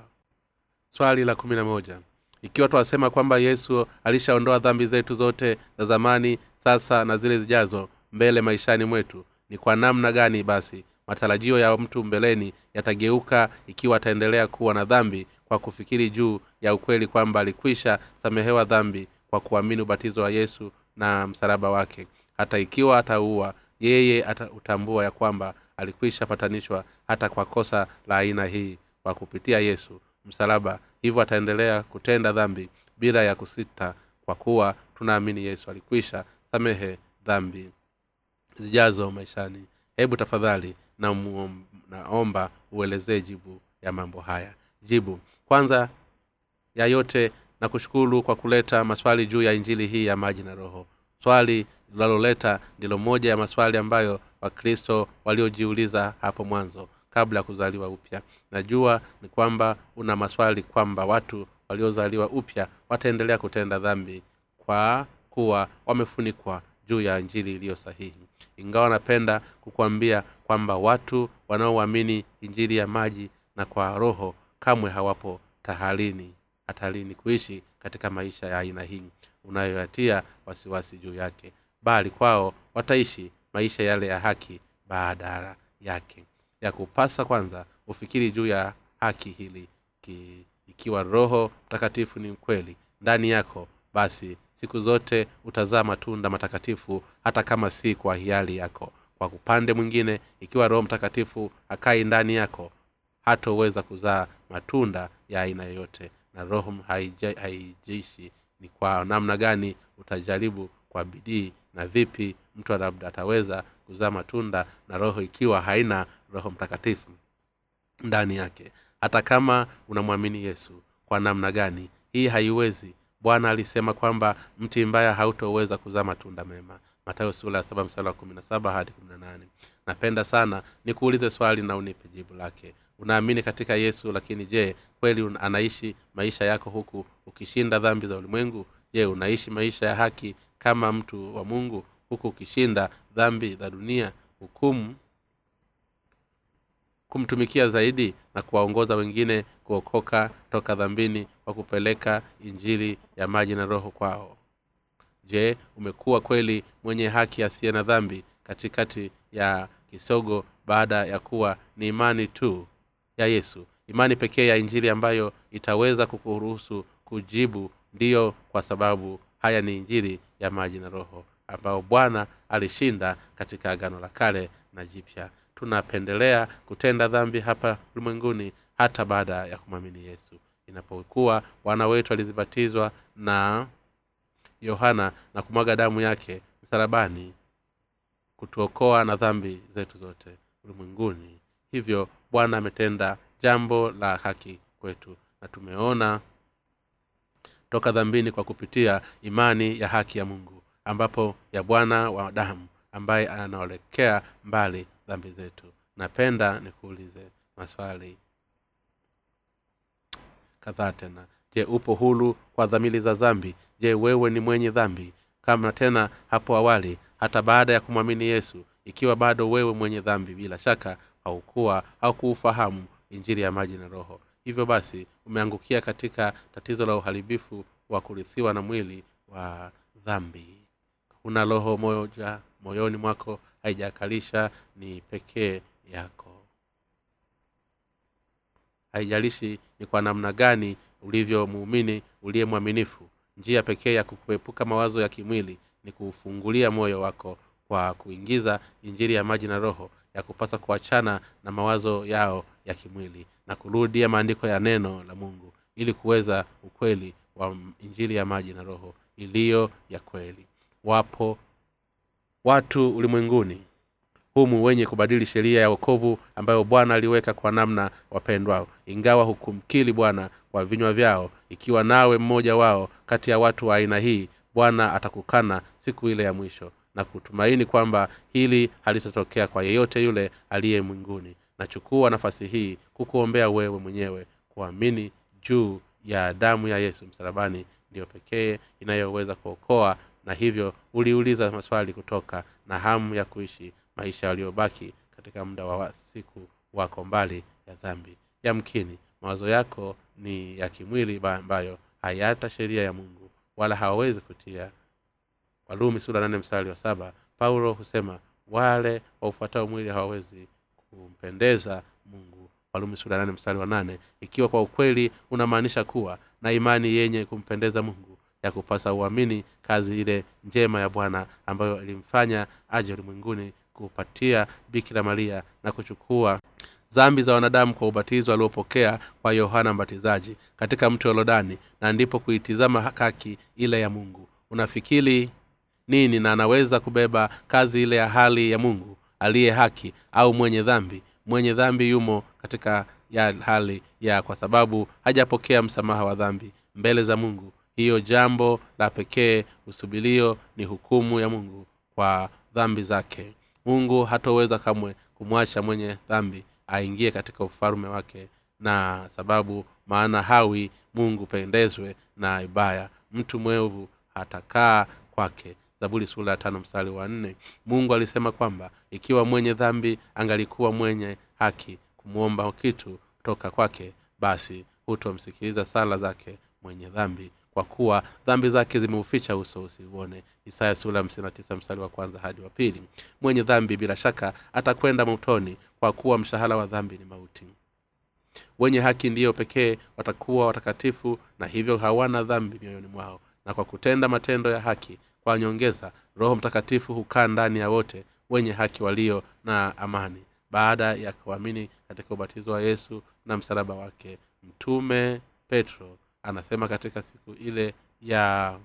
S1: Swali la kumi na moja. Ikiwa twasema kwamba yesu alishaondoa dhambi zetu zote za zamani sasa na zile zijazo mbele maishani mwetu ni kwa namna gani basi matarajio ya mtu mbeleni yatageuka ikiwa ataendelea kuwa na dhambi kwa kufikiri juu ya ukweli kwamba alikwisha samehewa dhambi kwa kuamini ubatizo wa yesu na msalaba wake. Hata ikiwa ataua yeye atautambua ya kwamba alikwisha patanishwa hata kwa kosa la aina hii kwa kupitia yesu msalaba. Hivyo ataendelea kutenda dhambi bila ya kusita kwa kuwa tunaamini yesu alikwisha. Samehe dhambi zijazo maishani. Hebu tafadhali na muom, naomba uelezee jibu ya mambo haya. Jibu kwanza ya yote na kushukuru kwa kuleta maswali juu ya injili hii ya maji na roho. Swali linaloleta ndilo moja ya maswali ambayo wakristo waliojiuliza hapo mwanzo kabla ya kuzaliwa upya. Najua ni kwamba una maswali kwamba watu waliozaliwa upya wataendelea kutenda dhambi kwa kuwa wamefunikwa juu ya injili iliyo sahihi. Ingawa napenda kukuambia kwamba watu wanaoamini injili ya maji na kwa roho kamwe hawapo tahalini hatarini kuishi katika maisha ya aina hii. Unayoyatia wasiwasi juu yake bali kwao wataishi maisha yale ya haki baadara yake ya kupasa kwanza ufikiri juu ya haki hili ki, ikiwa roho mtakatifu ni mkweli ndani yako basi siku zote utazaa matunda matakatifu hata kama si kwa hiari yako. Kwa upande mwingine ikiwa roho mtakatifu akai ndani yako hatoweza kuzaa matunda ya aina yoyote. Na roho haijishi ni kwa namna gani utajaribu kwa bidii na vipi mtu labda ataweza kuzaa matunda na roho ikiwa haina roho mtakatifu ndani yake. Hata kama unamwamini yesu kwa namna gani? Hii haiwezi. Bwana alisema kwamba mti mbaya hautoweza kuzaa matunda mema. Matayo sula ya saba msala wa kumi na saba hadi kumi na nane. Napenda sana nikuulize swali na unipe jibu lake. Unaamini katika yesu lakini je kweli anaishi maisha yako huku ukishinda dhambi za ulimwengu? Je unaishi maisha ya haki kama mtu wa mungu huku ukishinda dhambi za dunia? Hukumu kumtumikia zaidi na kuwaongoza wengine kuokoka toka dhambini kwa kupeleka injili ya maji na roho kwao. Je umekuwa kweli mwenye haki asiye na dhambi katikati ya kisogo baada ya kuwa ni imani tu ya yesu? Imani pekee ya injili ambayo itaweza kukuruhusu kujibu ndiyo kwa sababu haya ni injili ya maji na roho ambao bwana alishinda katika agano la kale na jipya tunapendelea kutenda dhambi hapa ulimwenguni hata baada ya kumwamini yesu. Inapokuwa wana wetu alizibatizwa na yohana na kumwaga damu yake msalabani kutuokoa na dhambi zetu zote ulimwenguni hivyo bwana ametenda jambo la haki kwetu na tumeona toka dhambini kwa kupitia imani ya haki ya mungu ambapo ya bwana wa damu ambaye anaolekea mbali dhambi zetu. Napenda nikuulize maswali kadhaa tena. Je upo hulu kwa dhamili za zambi? Je wewe ni mwenye dhambi? Kama tena hapo awali hata baada ya kumwamini yesu ikiwa bado wewe mwenye dhambi bila shaka haukuwa au kuufahamu injiri ya maji na roho. Hivyo basi umeangukia katika tatizo la uharibifu wa kurithiwa na mwili wa dhambi. Una roho moja moyoni mwako haijakalisha ni pekee yako. Haijalishi ni kwa namna gani ulivyo muumini uliye mwaminifu. Njia pekee ya kukuepuka mawazo ya kimwili ni kuufungulia moyo wako kwa kuingiza injiri ya maji na roho ya kupasa kuachana na mawazo yao ya kimwili na kurudia maandiko ya neno la mungu ili kuweza ukweli wa injili ya maji na roho iliyo ya kweli. Wapo watu ulimwenguni humu wenye kubadili sheria ya wokovu ambayo bwana aliweka kwa namna wapendwao. Ingawa hukumkili bwana kwa vinywa vyao ikiwa nawe mmoja wao kati ya watu wa aina hii bwana atakukana siku ile ya mwisho na kutumaini kwamba hili halitatokea kwa yeyote yule aliye mwinguni. Nachukua nafasi hii kukuombea wewe mwenyewe kuamini juu ya damu ya yesu msalabani. Ndiyo pekee inayoweza kuokoa na hivyo uliuliza maswali kutoka na hamu ya kuishi maisha yaliyobaki katika muda wa siku wako mbali ya dhambi. Yamkini mawazo yako ni ya kimwili ambayo hayata sheria ya mungu wala hawawezi kutia. Walumi sura nane mstari wa saba paulo husema wale waufuatao mwili hawawezi kumpendeza mungu. Walumi sura nane mstari wa nane ikiwa kwa ukweli unamaanisha kuwa na imani yenye kumpendeza mungu ya kupasa uamini kazi ile njema ya bwana ambayo ilimfanya aje ulimwenguni kupatia bikira maria na kuchukua zambi za wanadamu kwa ubatizo aliopokea kwa yohana mbatizaji katika mto yorodani na ndipo kuitizama haki ile ya mungu. Unafikiri nini na anaweza kubeba kazi ile ya hali ya mungu? Aliye haki au mwenye dhambi? Mwenye dhambi yumo katika ya hali ya kwa sababu hajapokea msamaha wa dhambi mbele za mungu hiyo jambo la pekee usubilio ni hukumu ya mungu kwa dhambi zake. Mungu hatoweza kamwe kumwacha mwenye dhambi aingie katika ufalme wake na sababu maana hawi mungu pendezwe na ibaya. Mtu mwevu hatakaa kwake. Zaburi sura ya tano mstari wa nne. Mungu alisema kwamba ikiwa mwenye dhambi angalikuwa mwenye haki kumwomba kitu toka kwake basi hutomsikiliza sala zake mwenye dhambi kwa kuwa dhambi zake zimeuficha uso usiuone. Isaya sura hamsini mstari wa kwanza hadi wa pili. Mwenye dhambi bila shaka atakwenda motoni kwa kuwa mshahara wa dhambi ni mauti. Wenye haki ndiyo pekee watakuwa watakatifu na hivyo hawana dhambi mioyoni mwao. Na kwa kutenda matendo ya haki kwa nyongeza roho mtakatifu hukaa ndani ya wote wenye haki walio na amani. Baada ya kuamini katika ubatizo wa yesu na msalaba wake mtume petro anasema katika siku ile ya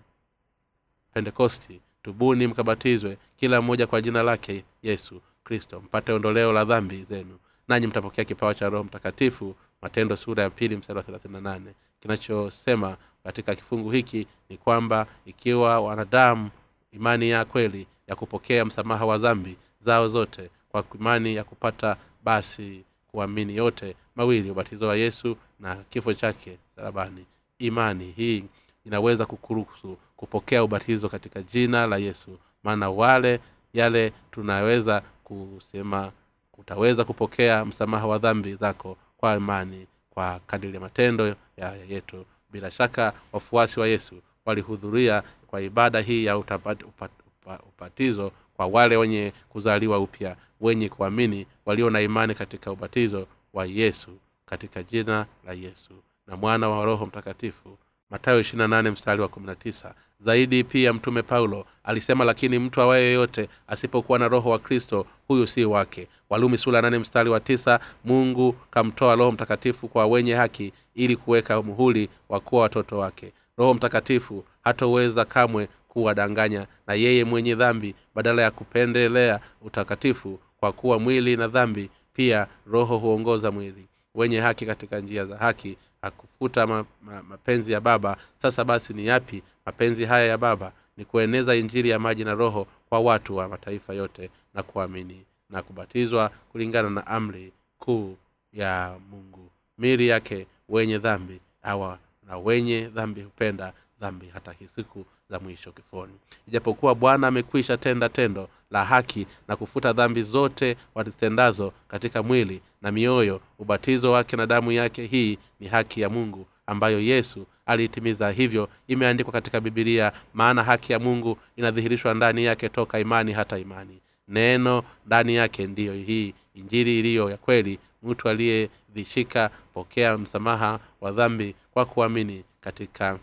S1: pentekosti tubuni mkabatizwe kila mmoja kwa jina lake yesu kristo mpate ondoleo la dhambi zenu. Nanyi mtapokea kipawa cha roho mtakatifu matendo sura ya pili mstari wa thelathini na nane. Kinachosema katika kifungu hiki ni kwamba ikiwa wanadamu imani ya kweli ya kupokea msamaha wa dhambi zao zote kwa imani ya kupata basi kuamini yote mawili ubatizo wa yesu na kifo chake sarabani imani. Hii inaweza kukuruhusu kupokea ubatizo katika jina la yesu. Maana wale yale tunaweza kusema utaweza kupokea msamaha wa dhambi zako kwa imani kwa kadiri ya matendo ya yetu. Bila shaka wafuasi wa yesu walihudhuria kwa ibada hii ya utapati, upat, upat, upatizo kwa wale wenye kuzaliwa upya wenye kuamini walio na imani katika ubatizo wa yesu katika jina la yesu na mwana wa roho mtakatifu matayo mstari wa 19 zaidi pia mtume paulo alisema lakini mtu awaye yoyote asipokuwa na roho wa kristo huyu si wake. Walumi sula nane mstari wa tisa. Mungu kamtoa roho mtakatifu kwa wenye haki ili kuweka muhuli wa kuwa watoto wake. Roho mtakatifu hatoweza kamwe kuwadanganya na yeye mwenye dhambi badala ya kupendelea utakatifu kwa kuwa mwili na dhambi pia roho huongoza mwili. Wenye haki katika njia za haki hakufuta ma, ma, mapenzi ya baba sasa basi ni yapi mapenzi haya ya baba? Ni kueneza injiri ya maji na roho kwa watu wa mataifa yote na kuamini na kubatizwa kulingana na amri kuu ya mungu. Miri yake wenye dhambi awa na wenye dhambi hupenda dhambi hata siku za mwisho kifoni. Ijapokuwa bwana amekwisha tenda tendo la haki na kufuta dhambi zote wazitendazo katika mwili na mioyo ubatizo wake na damu yake hii ni haki ya mungu ambayo yesu aliitimiza hivyo imeandikwa katika bibilia maana haki ya mungu inadhihirishwa ndani yake toka imani hata imani. Neno ndani yake ndiyo hii injiri iliyo ya kweli. Mtu aliyedhishika pokea msamaha wa dhambi kwa kuamini katika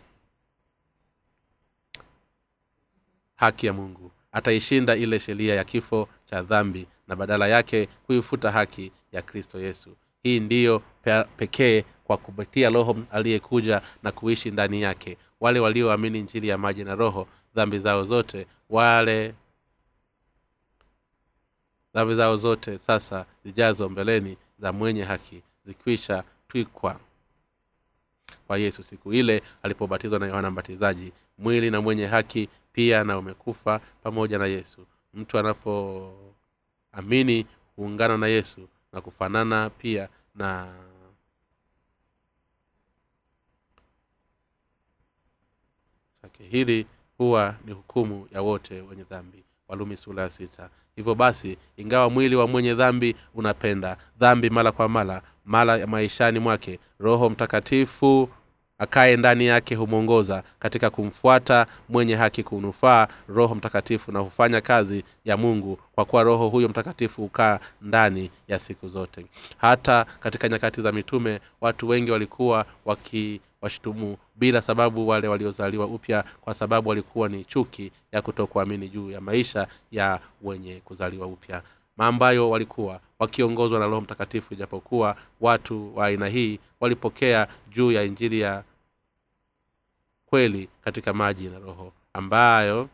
S1: haki ya mungu. Ataishinda ile sheria ya kifo cha dhambi na badala yake kuifuta haki ya kristo yesu. Hii ndiyo pe- pekee kwa kupitia roho aliyekuja na kuishi ndani yake. Wale walioamini njiri ya maji na roho dhambi zao zote wale dhambi zao zote sasa zijazo mbeleni za mwenye haki zikwisha twikwa kwa yesu siku ile alipobatizwa na yohana mbatizaji. Mwili na mwenye haki pia na umekufa pamoja na yesu. Mtu anapoamini huungana na yesu na kufanana pia na hili huwa ni hukumu ya wote wenye dhambi. Walumi sura ya sita. Hivyo basi ingawa mwili wa mwenye dhambi unapenda dhambi mara kwa mara mara ya maishani mwake roho mtakatifu akaye ndani yake humwongoza katika kumfuata mwenye haki kunufaa. Roho mtakatifu na hufanya kazi ya mungu kwa kuwa roho huyo mtakatifu hukaa ndani ya siku zote. Hata katika nyakati za mitume watu wengi walikuwa wakiwashutumu bila sababu wale waliozaliwa upya kwa sababu walikuwa ni chuki ya kutokuamini juu ya maisha ya wenye kuzaliwa upya. Ambayo walikuwa wakiongozwa na roho mtakatifu ijapokuwa watu wa aina hii walipokea juu ya injili ya kweli katika maji na roho ambayo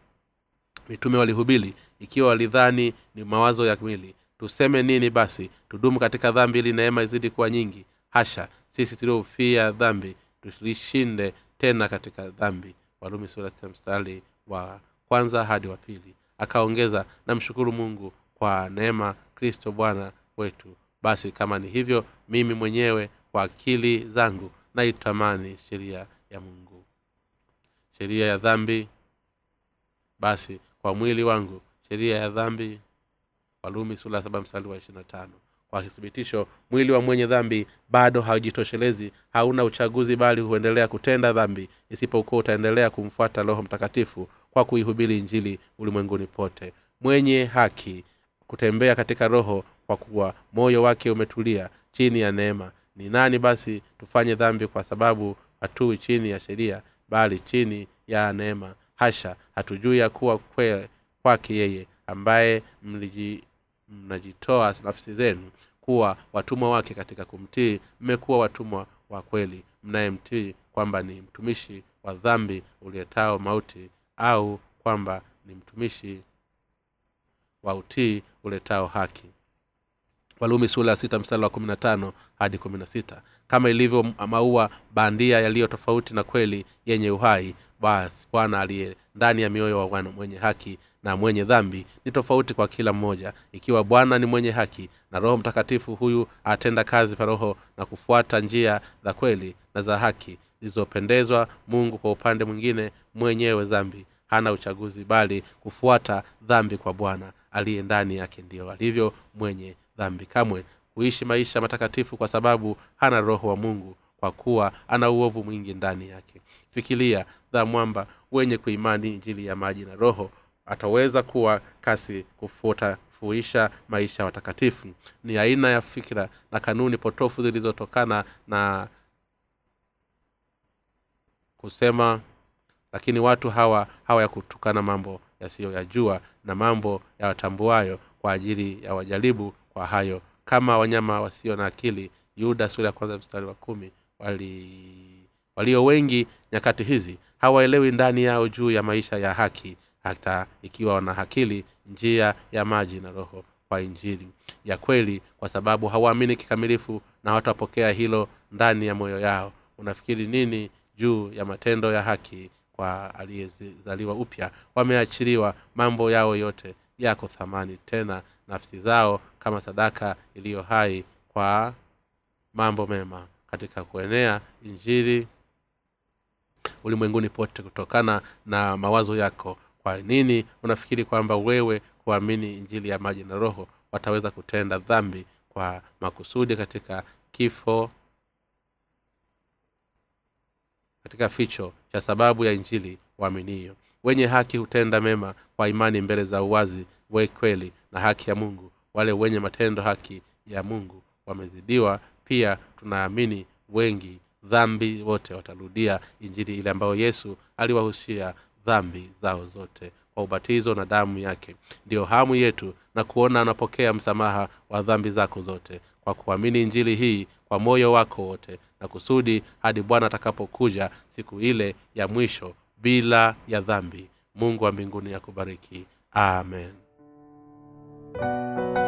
S1: mitume walihubiri ikiwa walidhani ni mawazo ya mwili. Tuseme nini basi? Tudumu katika dhambi ili neema izidi kuwa nyingi. Hasha sisi tuliofia dhambi tulishinde tena katika dhambi. Warumi sura mstari wa kwanza hadi wa pili. Akaongeza namshukuru mungu kwa neema kristo bwana wetu basi kama ni hivyo mimi mwenyewe kwa akili zangu naitamani sheria ya mungu. Sheria ya dhambi basi kwa mwili wangu sheria ya dhambi walumi sula saba mstari wa ishirina tano. Kwa kithibitisho mwili wa mwenye dhambi bado haujitoshelezi hauna uchaguzi bali huendelea kutenda dhambi isipokuwa utaendelea kumfuata roho mtakatifu kwa kuihubiri injili ulimwenguni pote. Mwenye haki kutembea katika roho kwa kuwa moyo wake umetulia chini ya neema. Ni nani basi tufanye dhambi kwa sababu hatui chini ya sheria bali chini ya neema? Hasha hatujui ya kuwa kwe, kwake yeye ambaye mliji, mnajitoa nafsi zenu kuwa watumwa wake katika kumtii. Mmekuwa watumwa wa kweli mnayemtii kwamba ni mtumishi wa dhambi ulietao mauti au kwamba ni mtumishi wa utii uletao haki walumi sula ya sita mstari wa kumi na tano hadi kumi na sita. Kama ilivyo maua bandia yaliyo tofauti na kweli yenye uhai basi bwana aliye ndani ya mioyo wa wana mwenye haki na mwenye dhambi ni tofauti kwa kila mmoja. Ikiwa bwana ni mwenye haki na roho mtakatifu huyu atenda kazi pa roho na kufuata njia za kweli na za haki zilizopendezwa mungu kwa upande mwingine mwenyewe dhambi. Hana uchaguzi bali kufuata dhambi kwa bwana aliye ndani yake ndiyo alivyo mwenye dhambi. Kamwe huishi maisha matakatifu kwa sababu hana roho wa mungu kwa kuwa ana uovu mwingi ndani yake. Fikiria dha mwamba wenye kuimani injili ya maji na roho ataweza kuwa kasi kufuta fuisha maisha watakatifu. Ni aina ya fikira na kanuni potofu zilizotokana na kusema lakini watu hawa hawa ya kutukana mambo yasiyoyajua na mambo yawatambuayo kwa ajili ya wajaribu kwa hayo. Kama wanyama wasio na akili yuda sura ya kwanza mstari wa kumi wali walio wengi nyakati hizi hawaelewi ndani yao juu ya maisha ya haki hata ikiwa wana akili njia ya maji na roho kwa injili ya kweli kwa sababu hawaamini kikamilifu na watapokea hilo ndani ya moyo yao. Unafikiri nini juu ya matendo ya haki kwa aliyezaliwa upya? Wameachiliwa mambo yao yote yako thamani tena nafsi zao kama sadaka iliyo hai kwa mambo mema katika kuenea injili ulimwenguni pote kutokana na mawazo yako. Kwa nini unafikiri kwamba wewe kuamini injili ya maji na roho wataweza kutenda dhambi kwa makusudi katika kifo katika ficho cha sababu ya injili waaminio wenye haki hutenda mema kwa imani mbele za uwazi we kweli na haki ya mungu. Wale wenye matendo haki ya mungu wamezidiwa. Pia tunaamini wengi dhambi wote watarudia injili ile ambayo yesu aliwahusia dhambi zao zote kwa ubatizo na damu yake. Ndiyo hamu yetu na kuona anapokea msamaha wa dhambi zako zote kwa kuamini injili hii kwa moyo wako wote na kusudi hadi bwana atakapokuja siku ile ya mwisho bila ya dhambi. Mungu wa mbinguni ya kubariki amen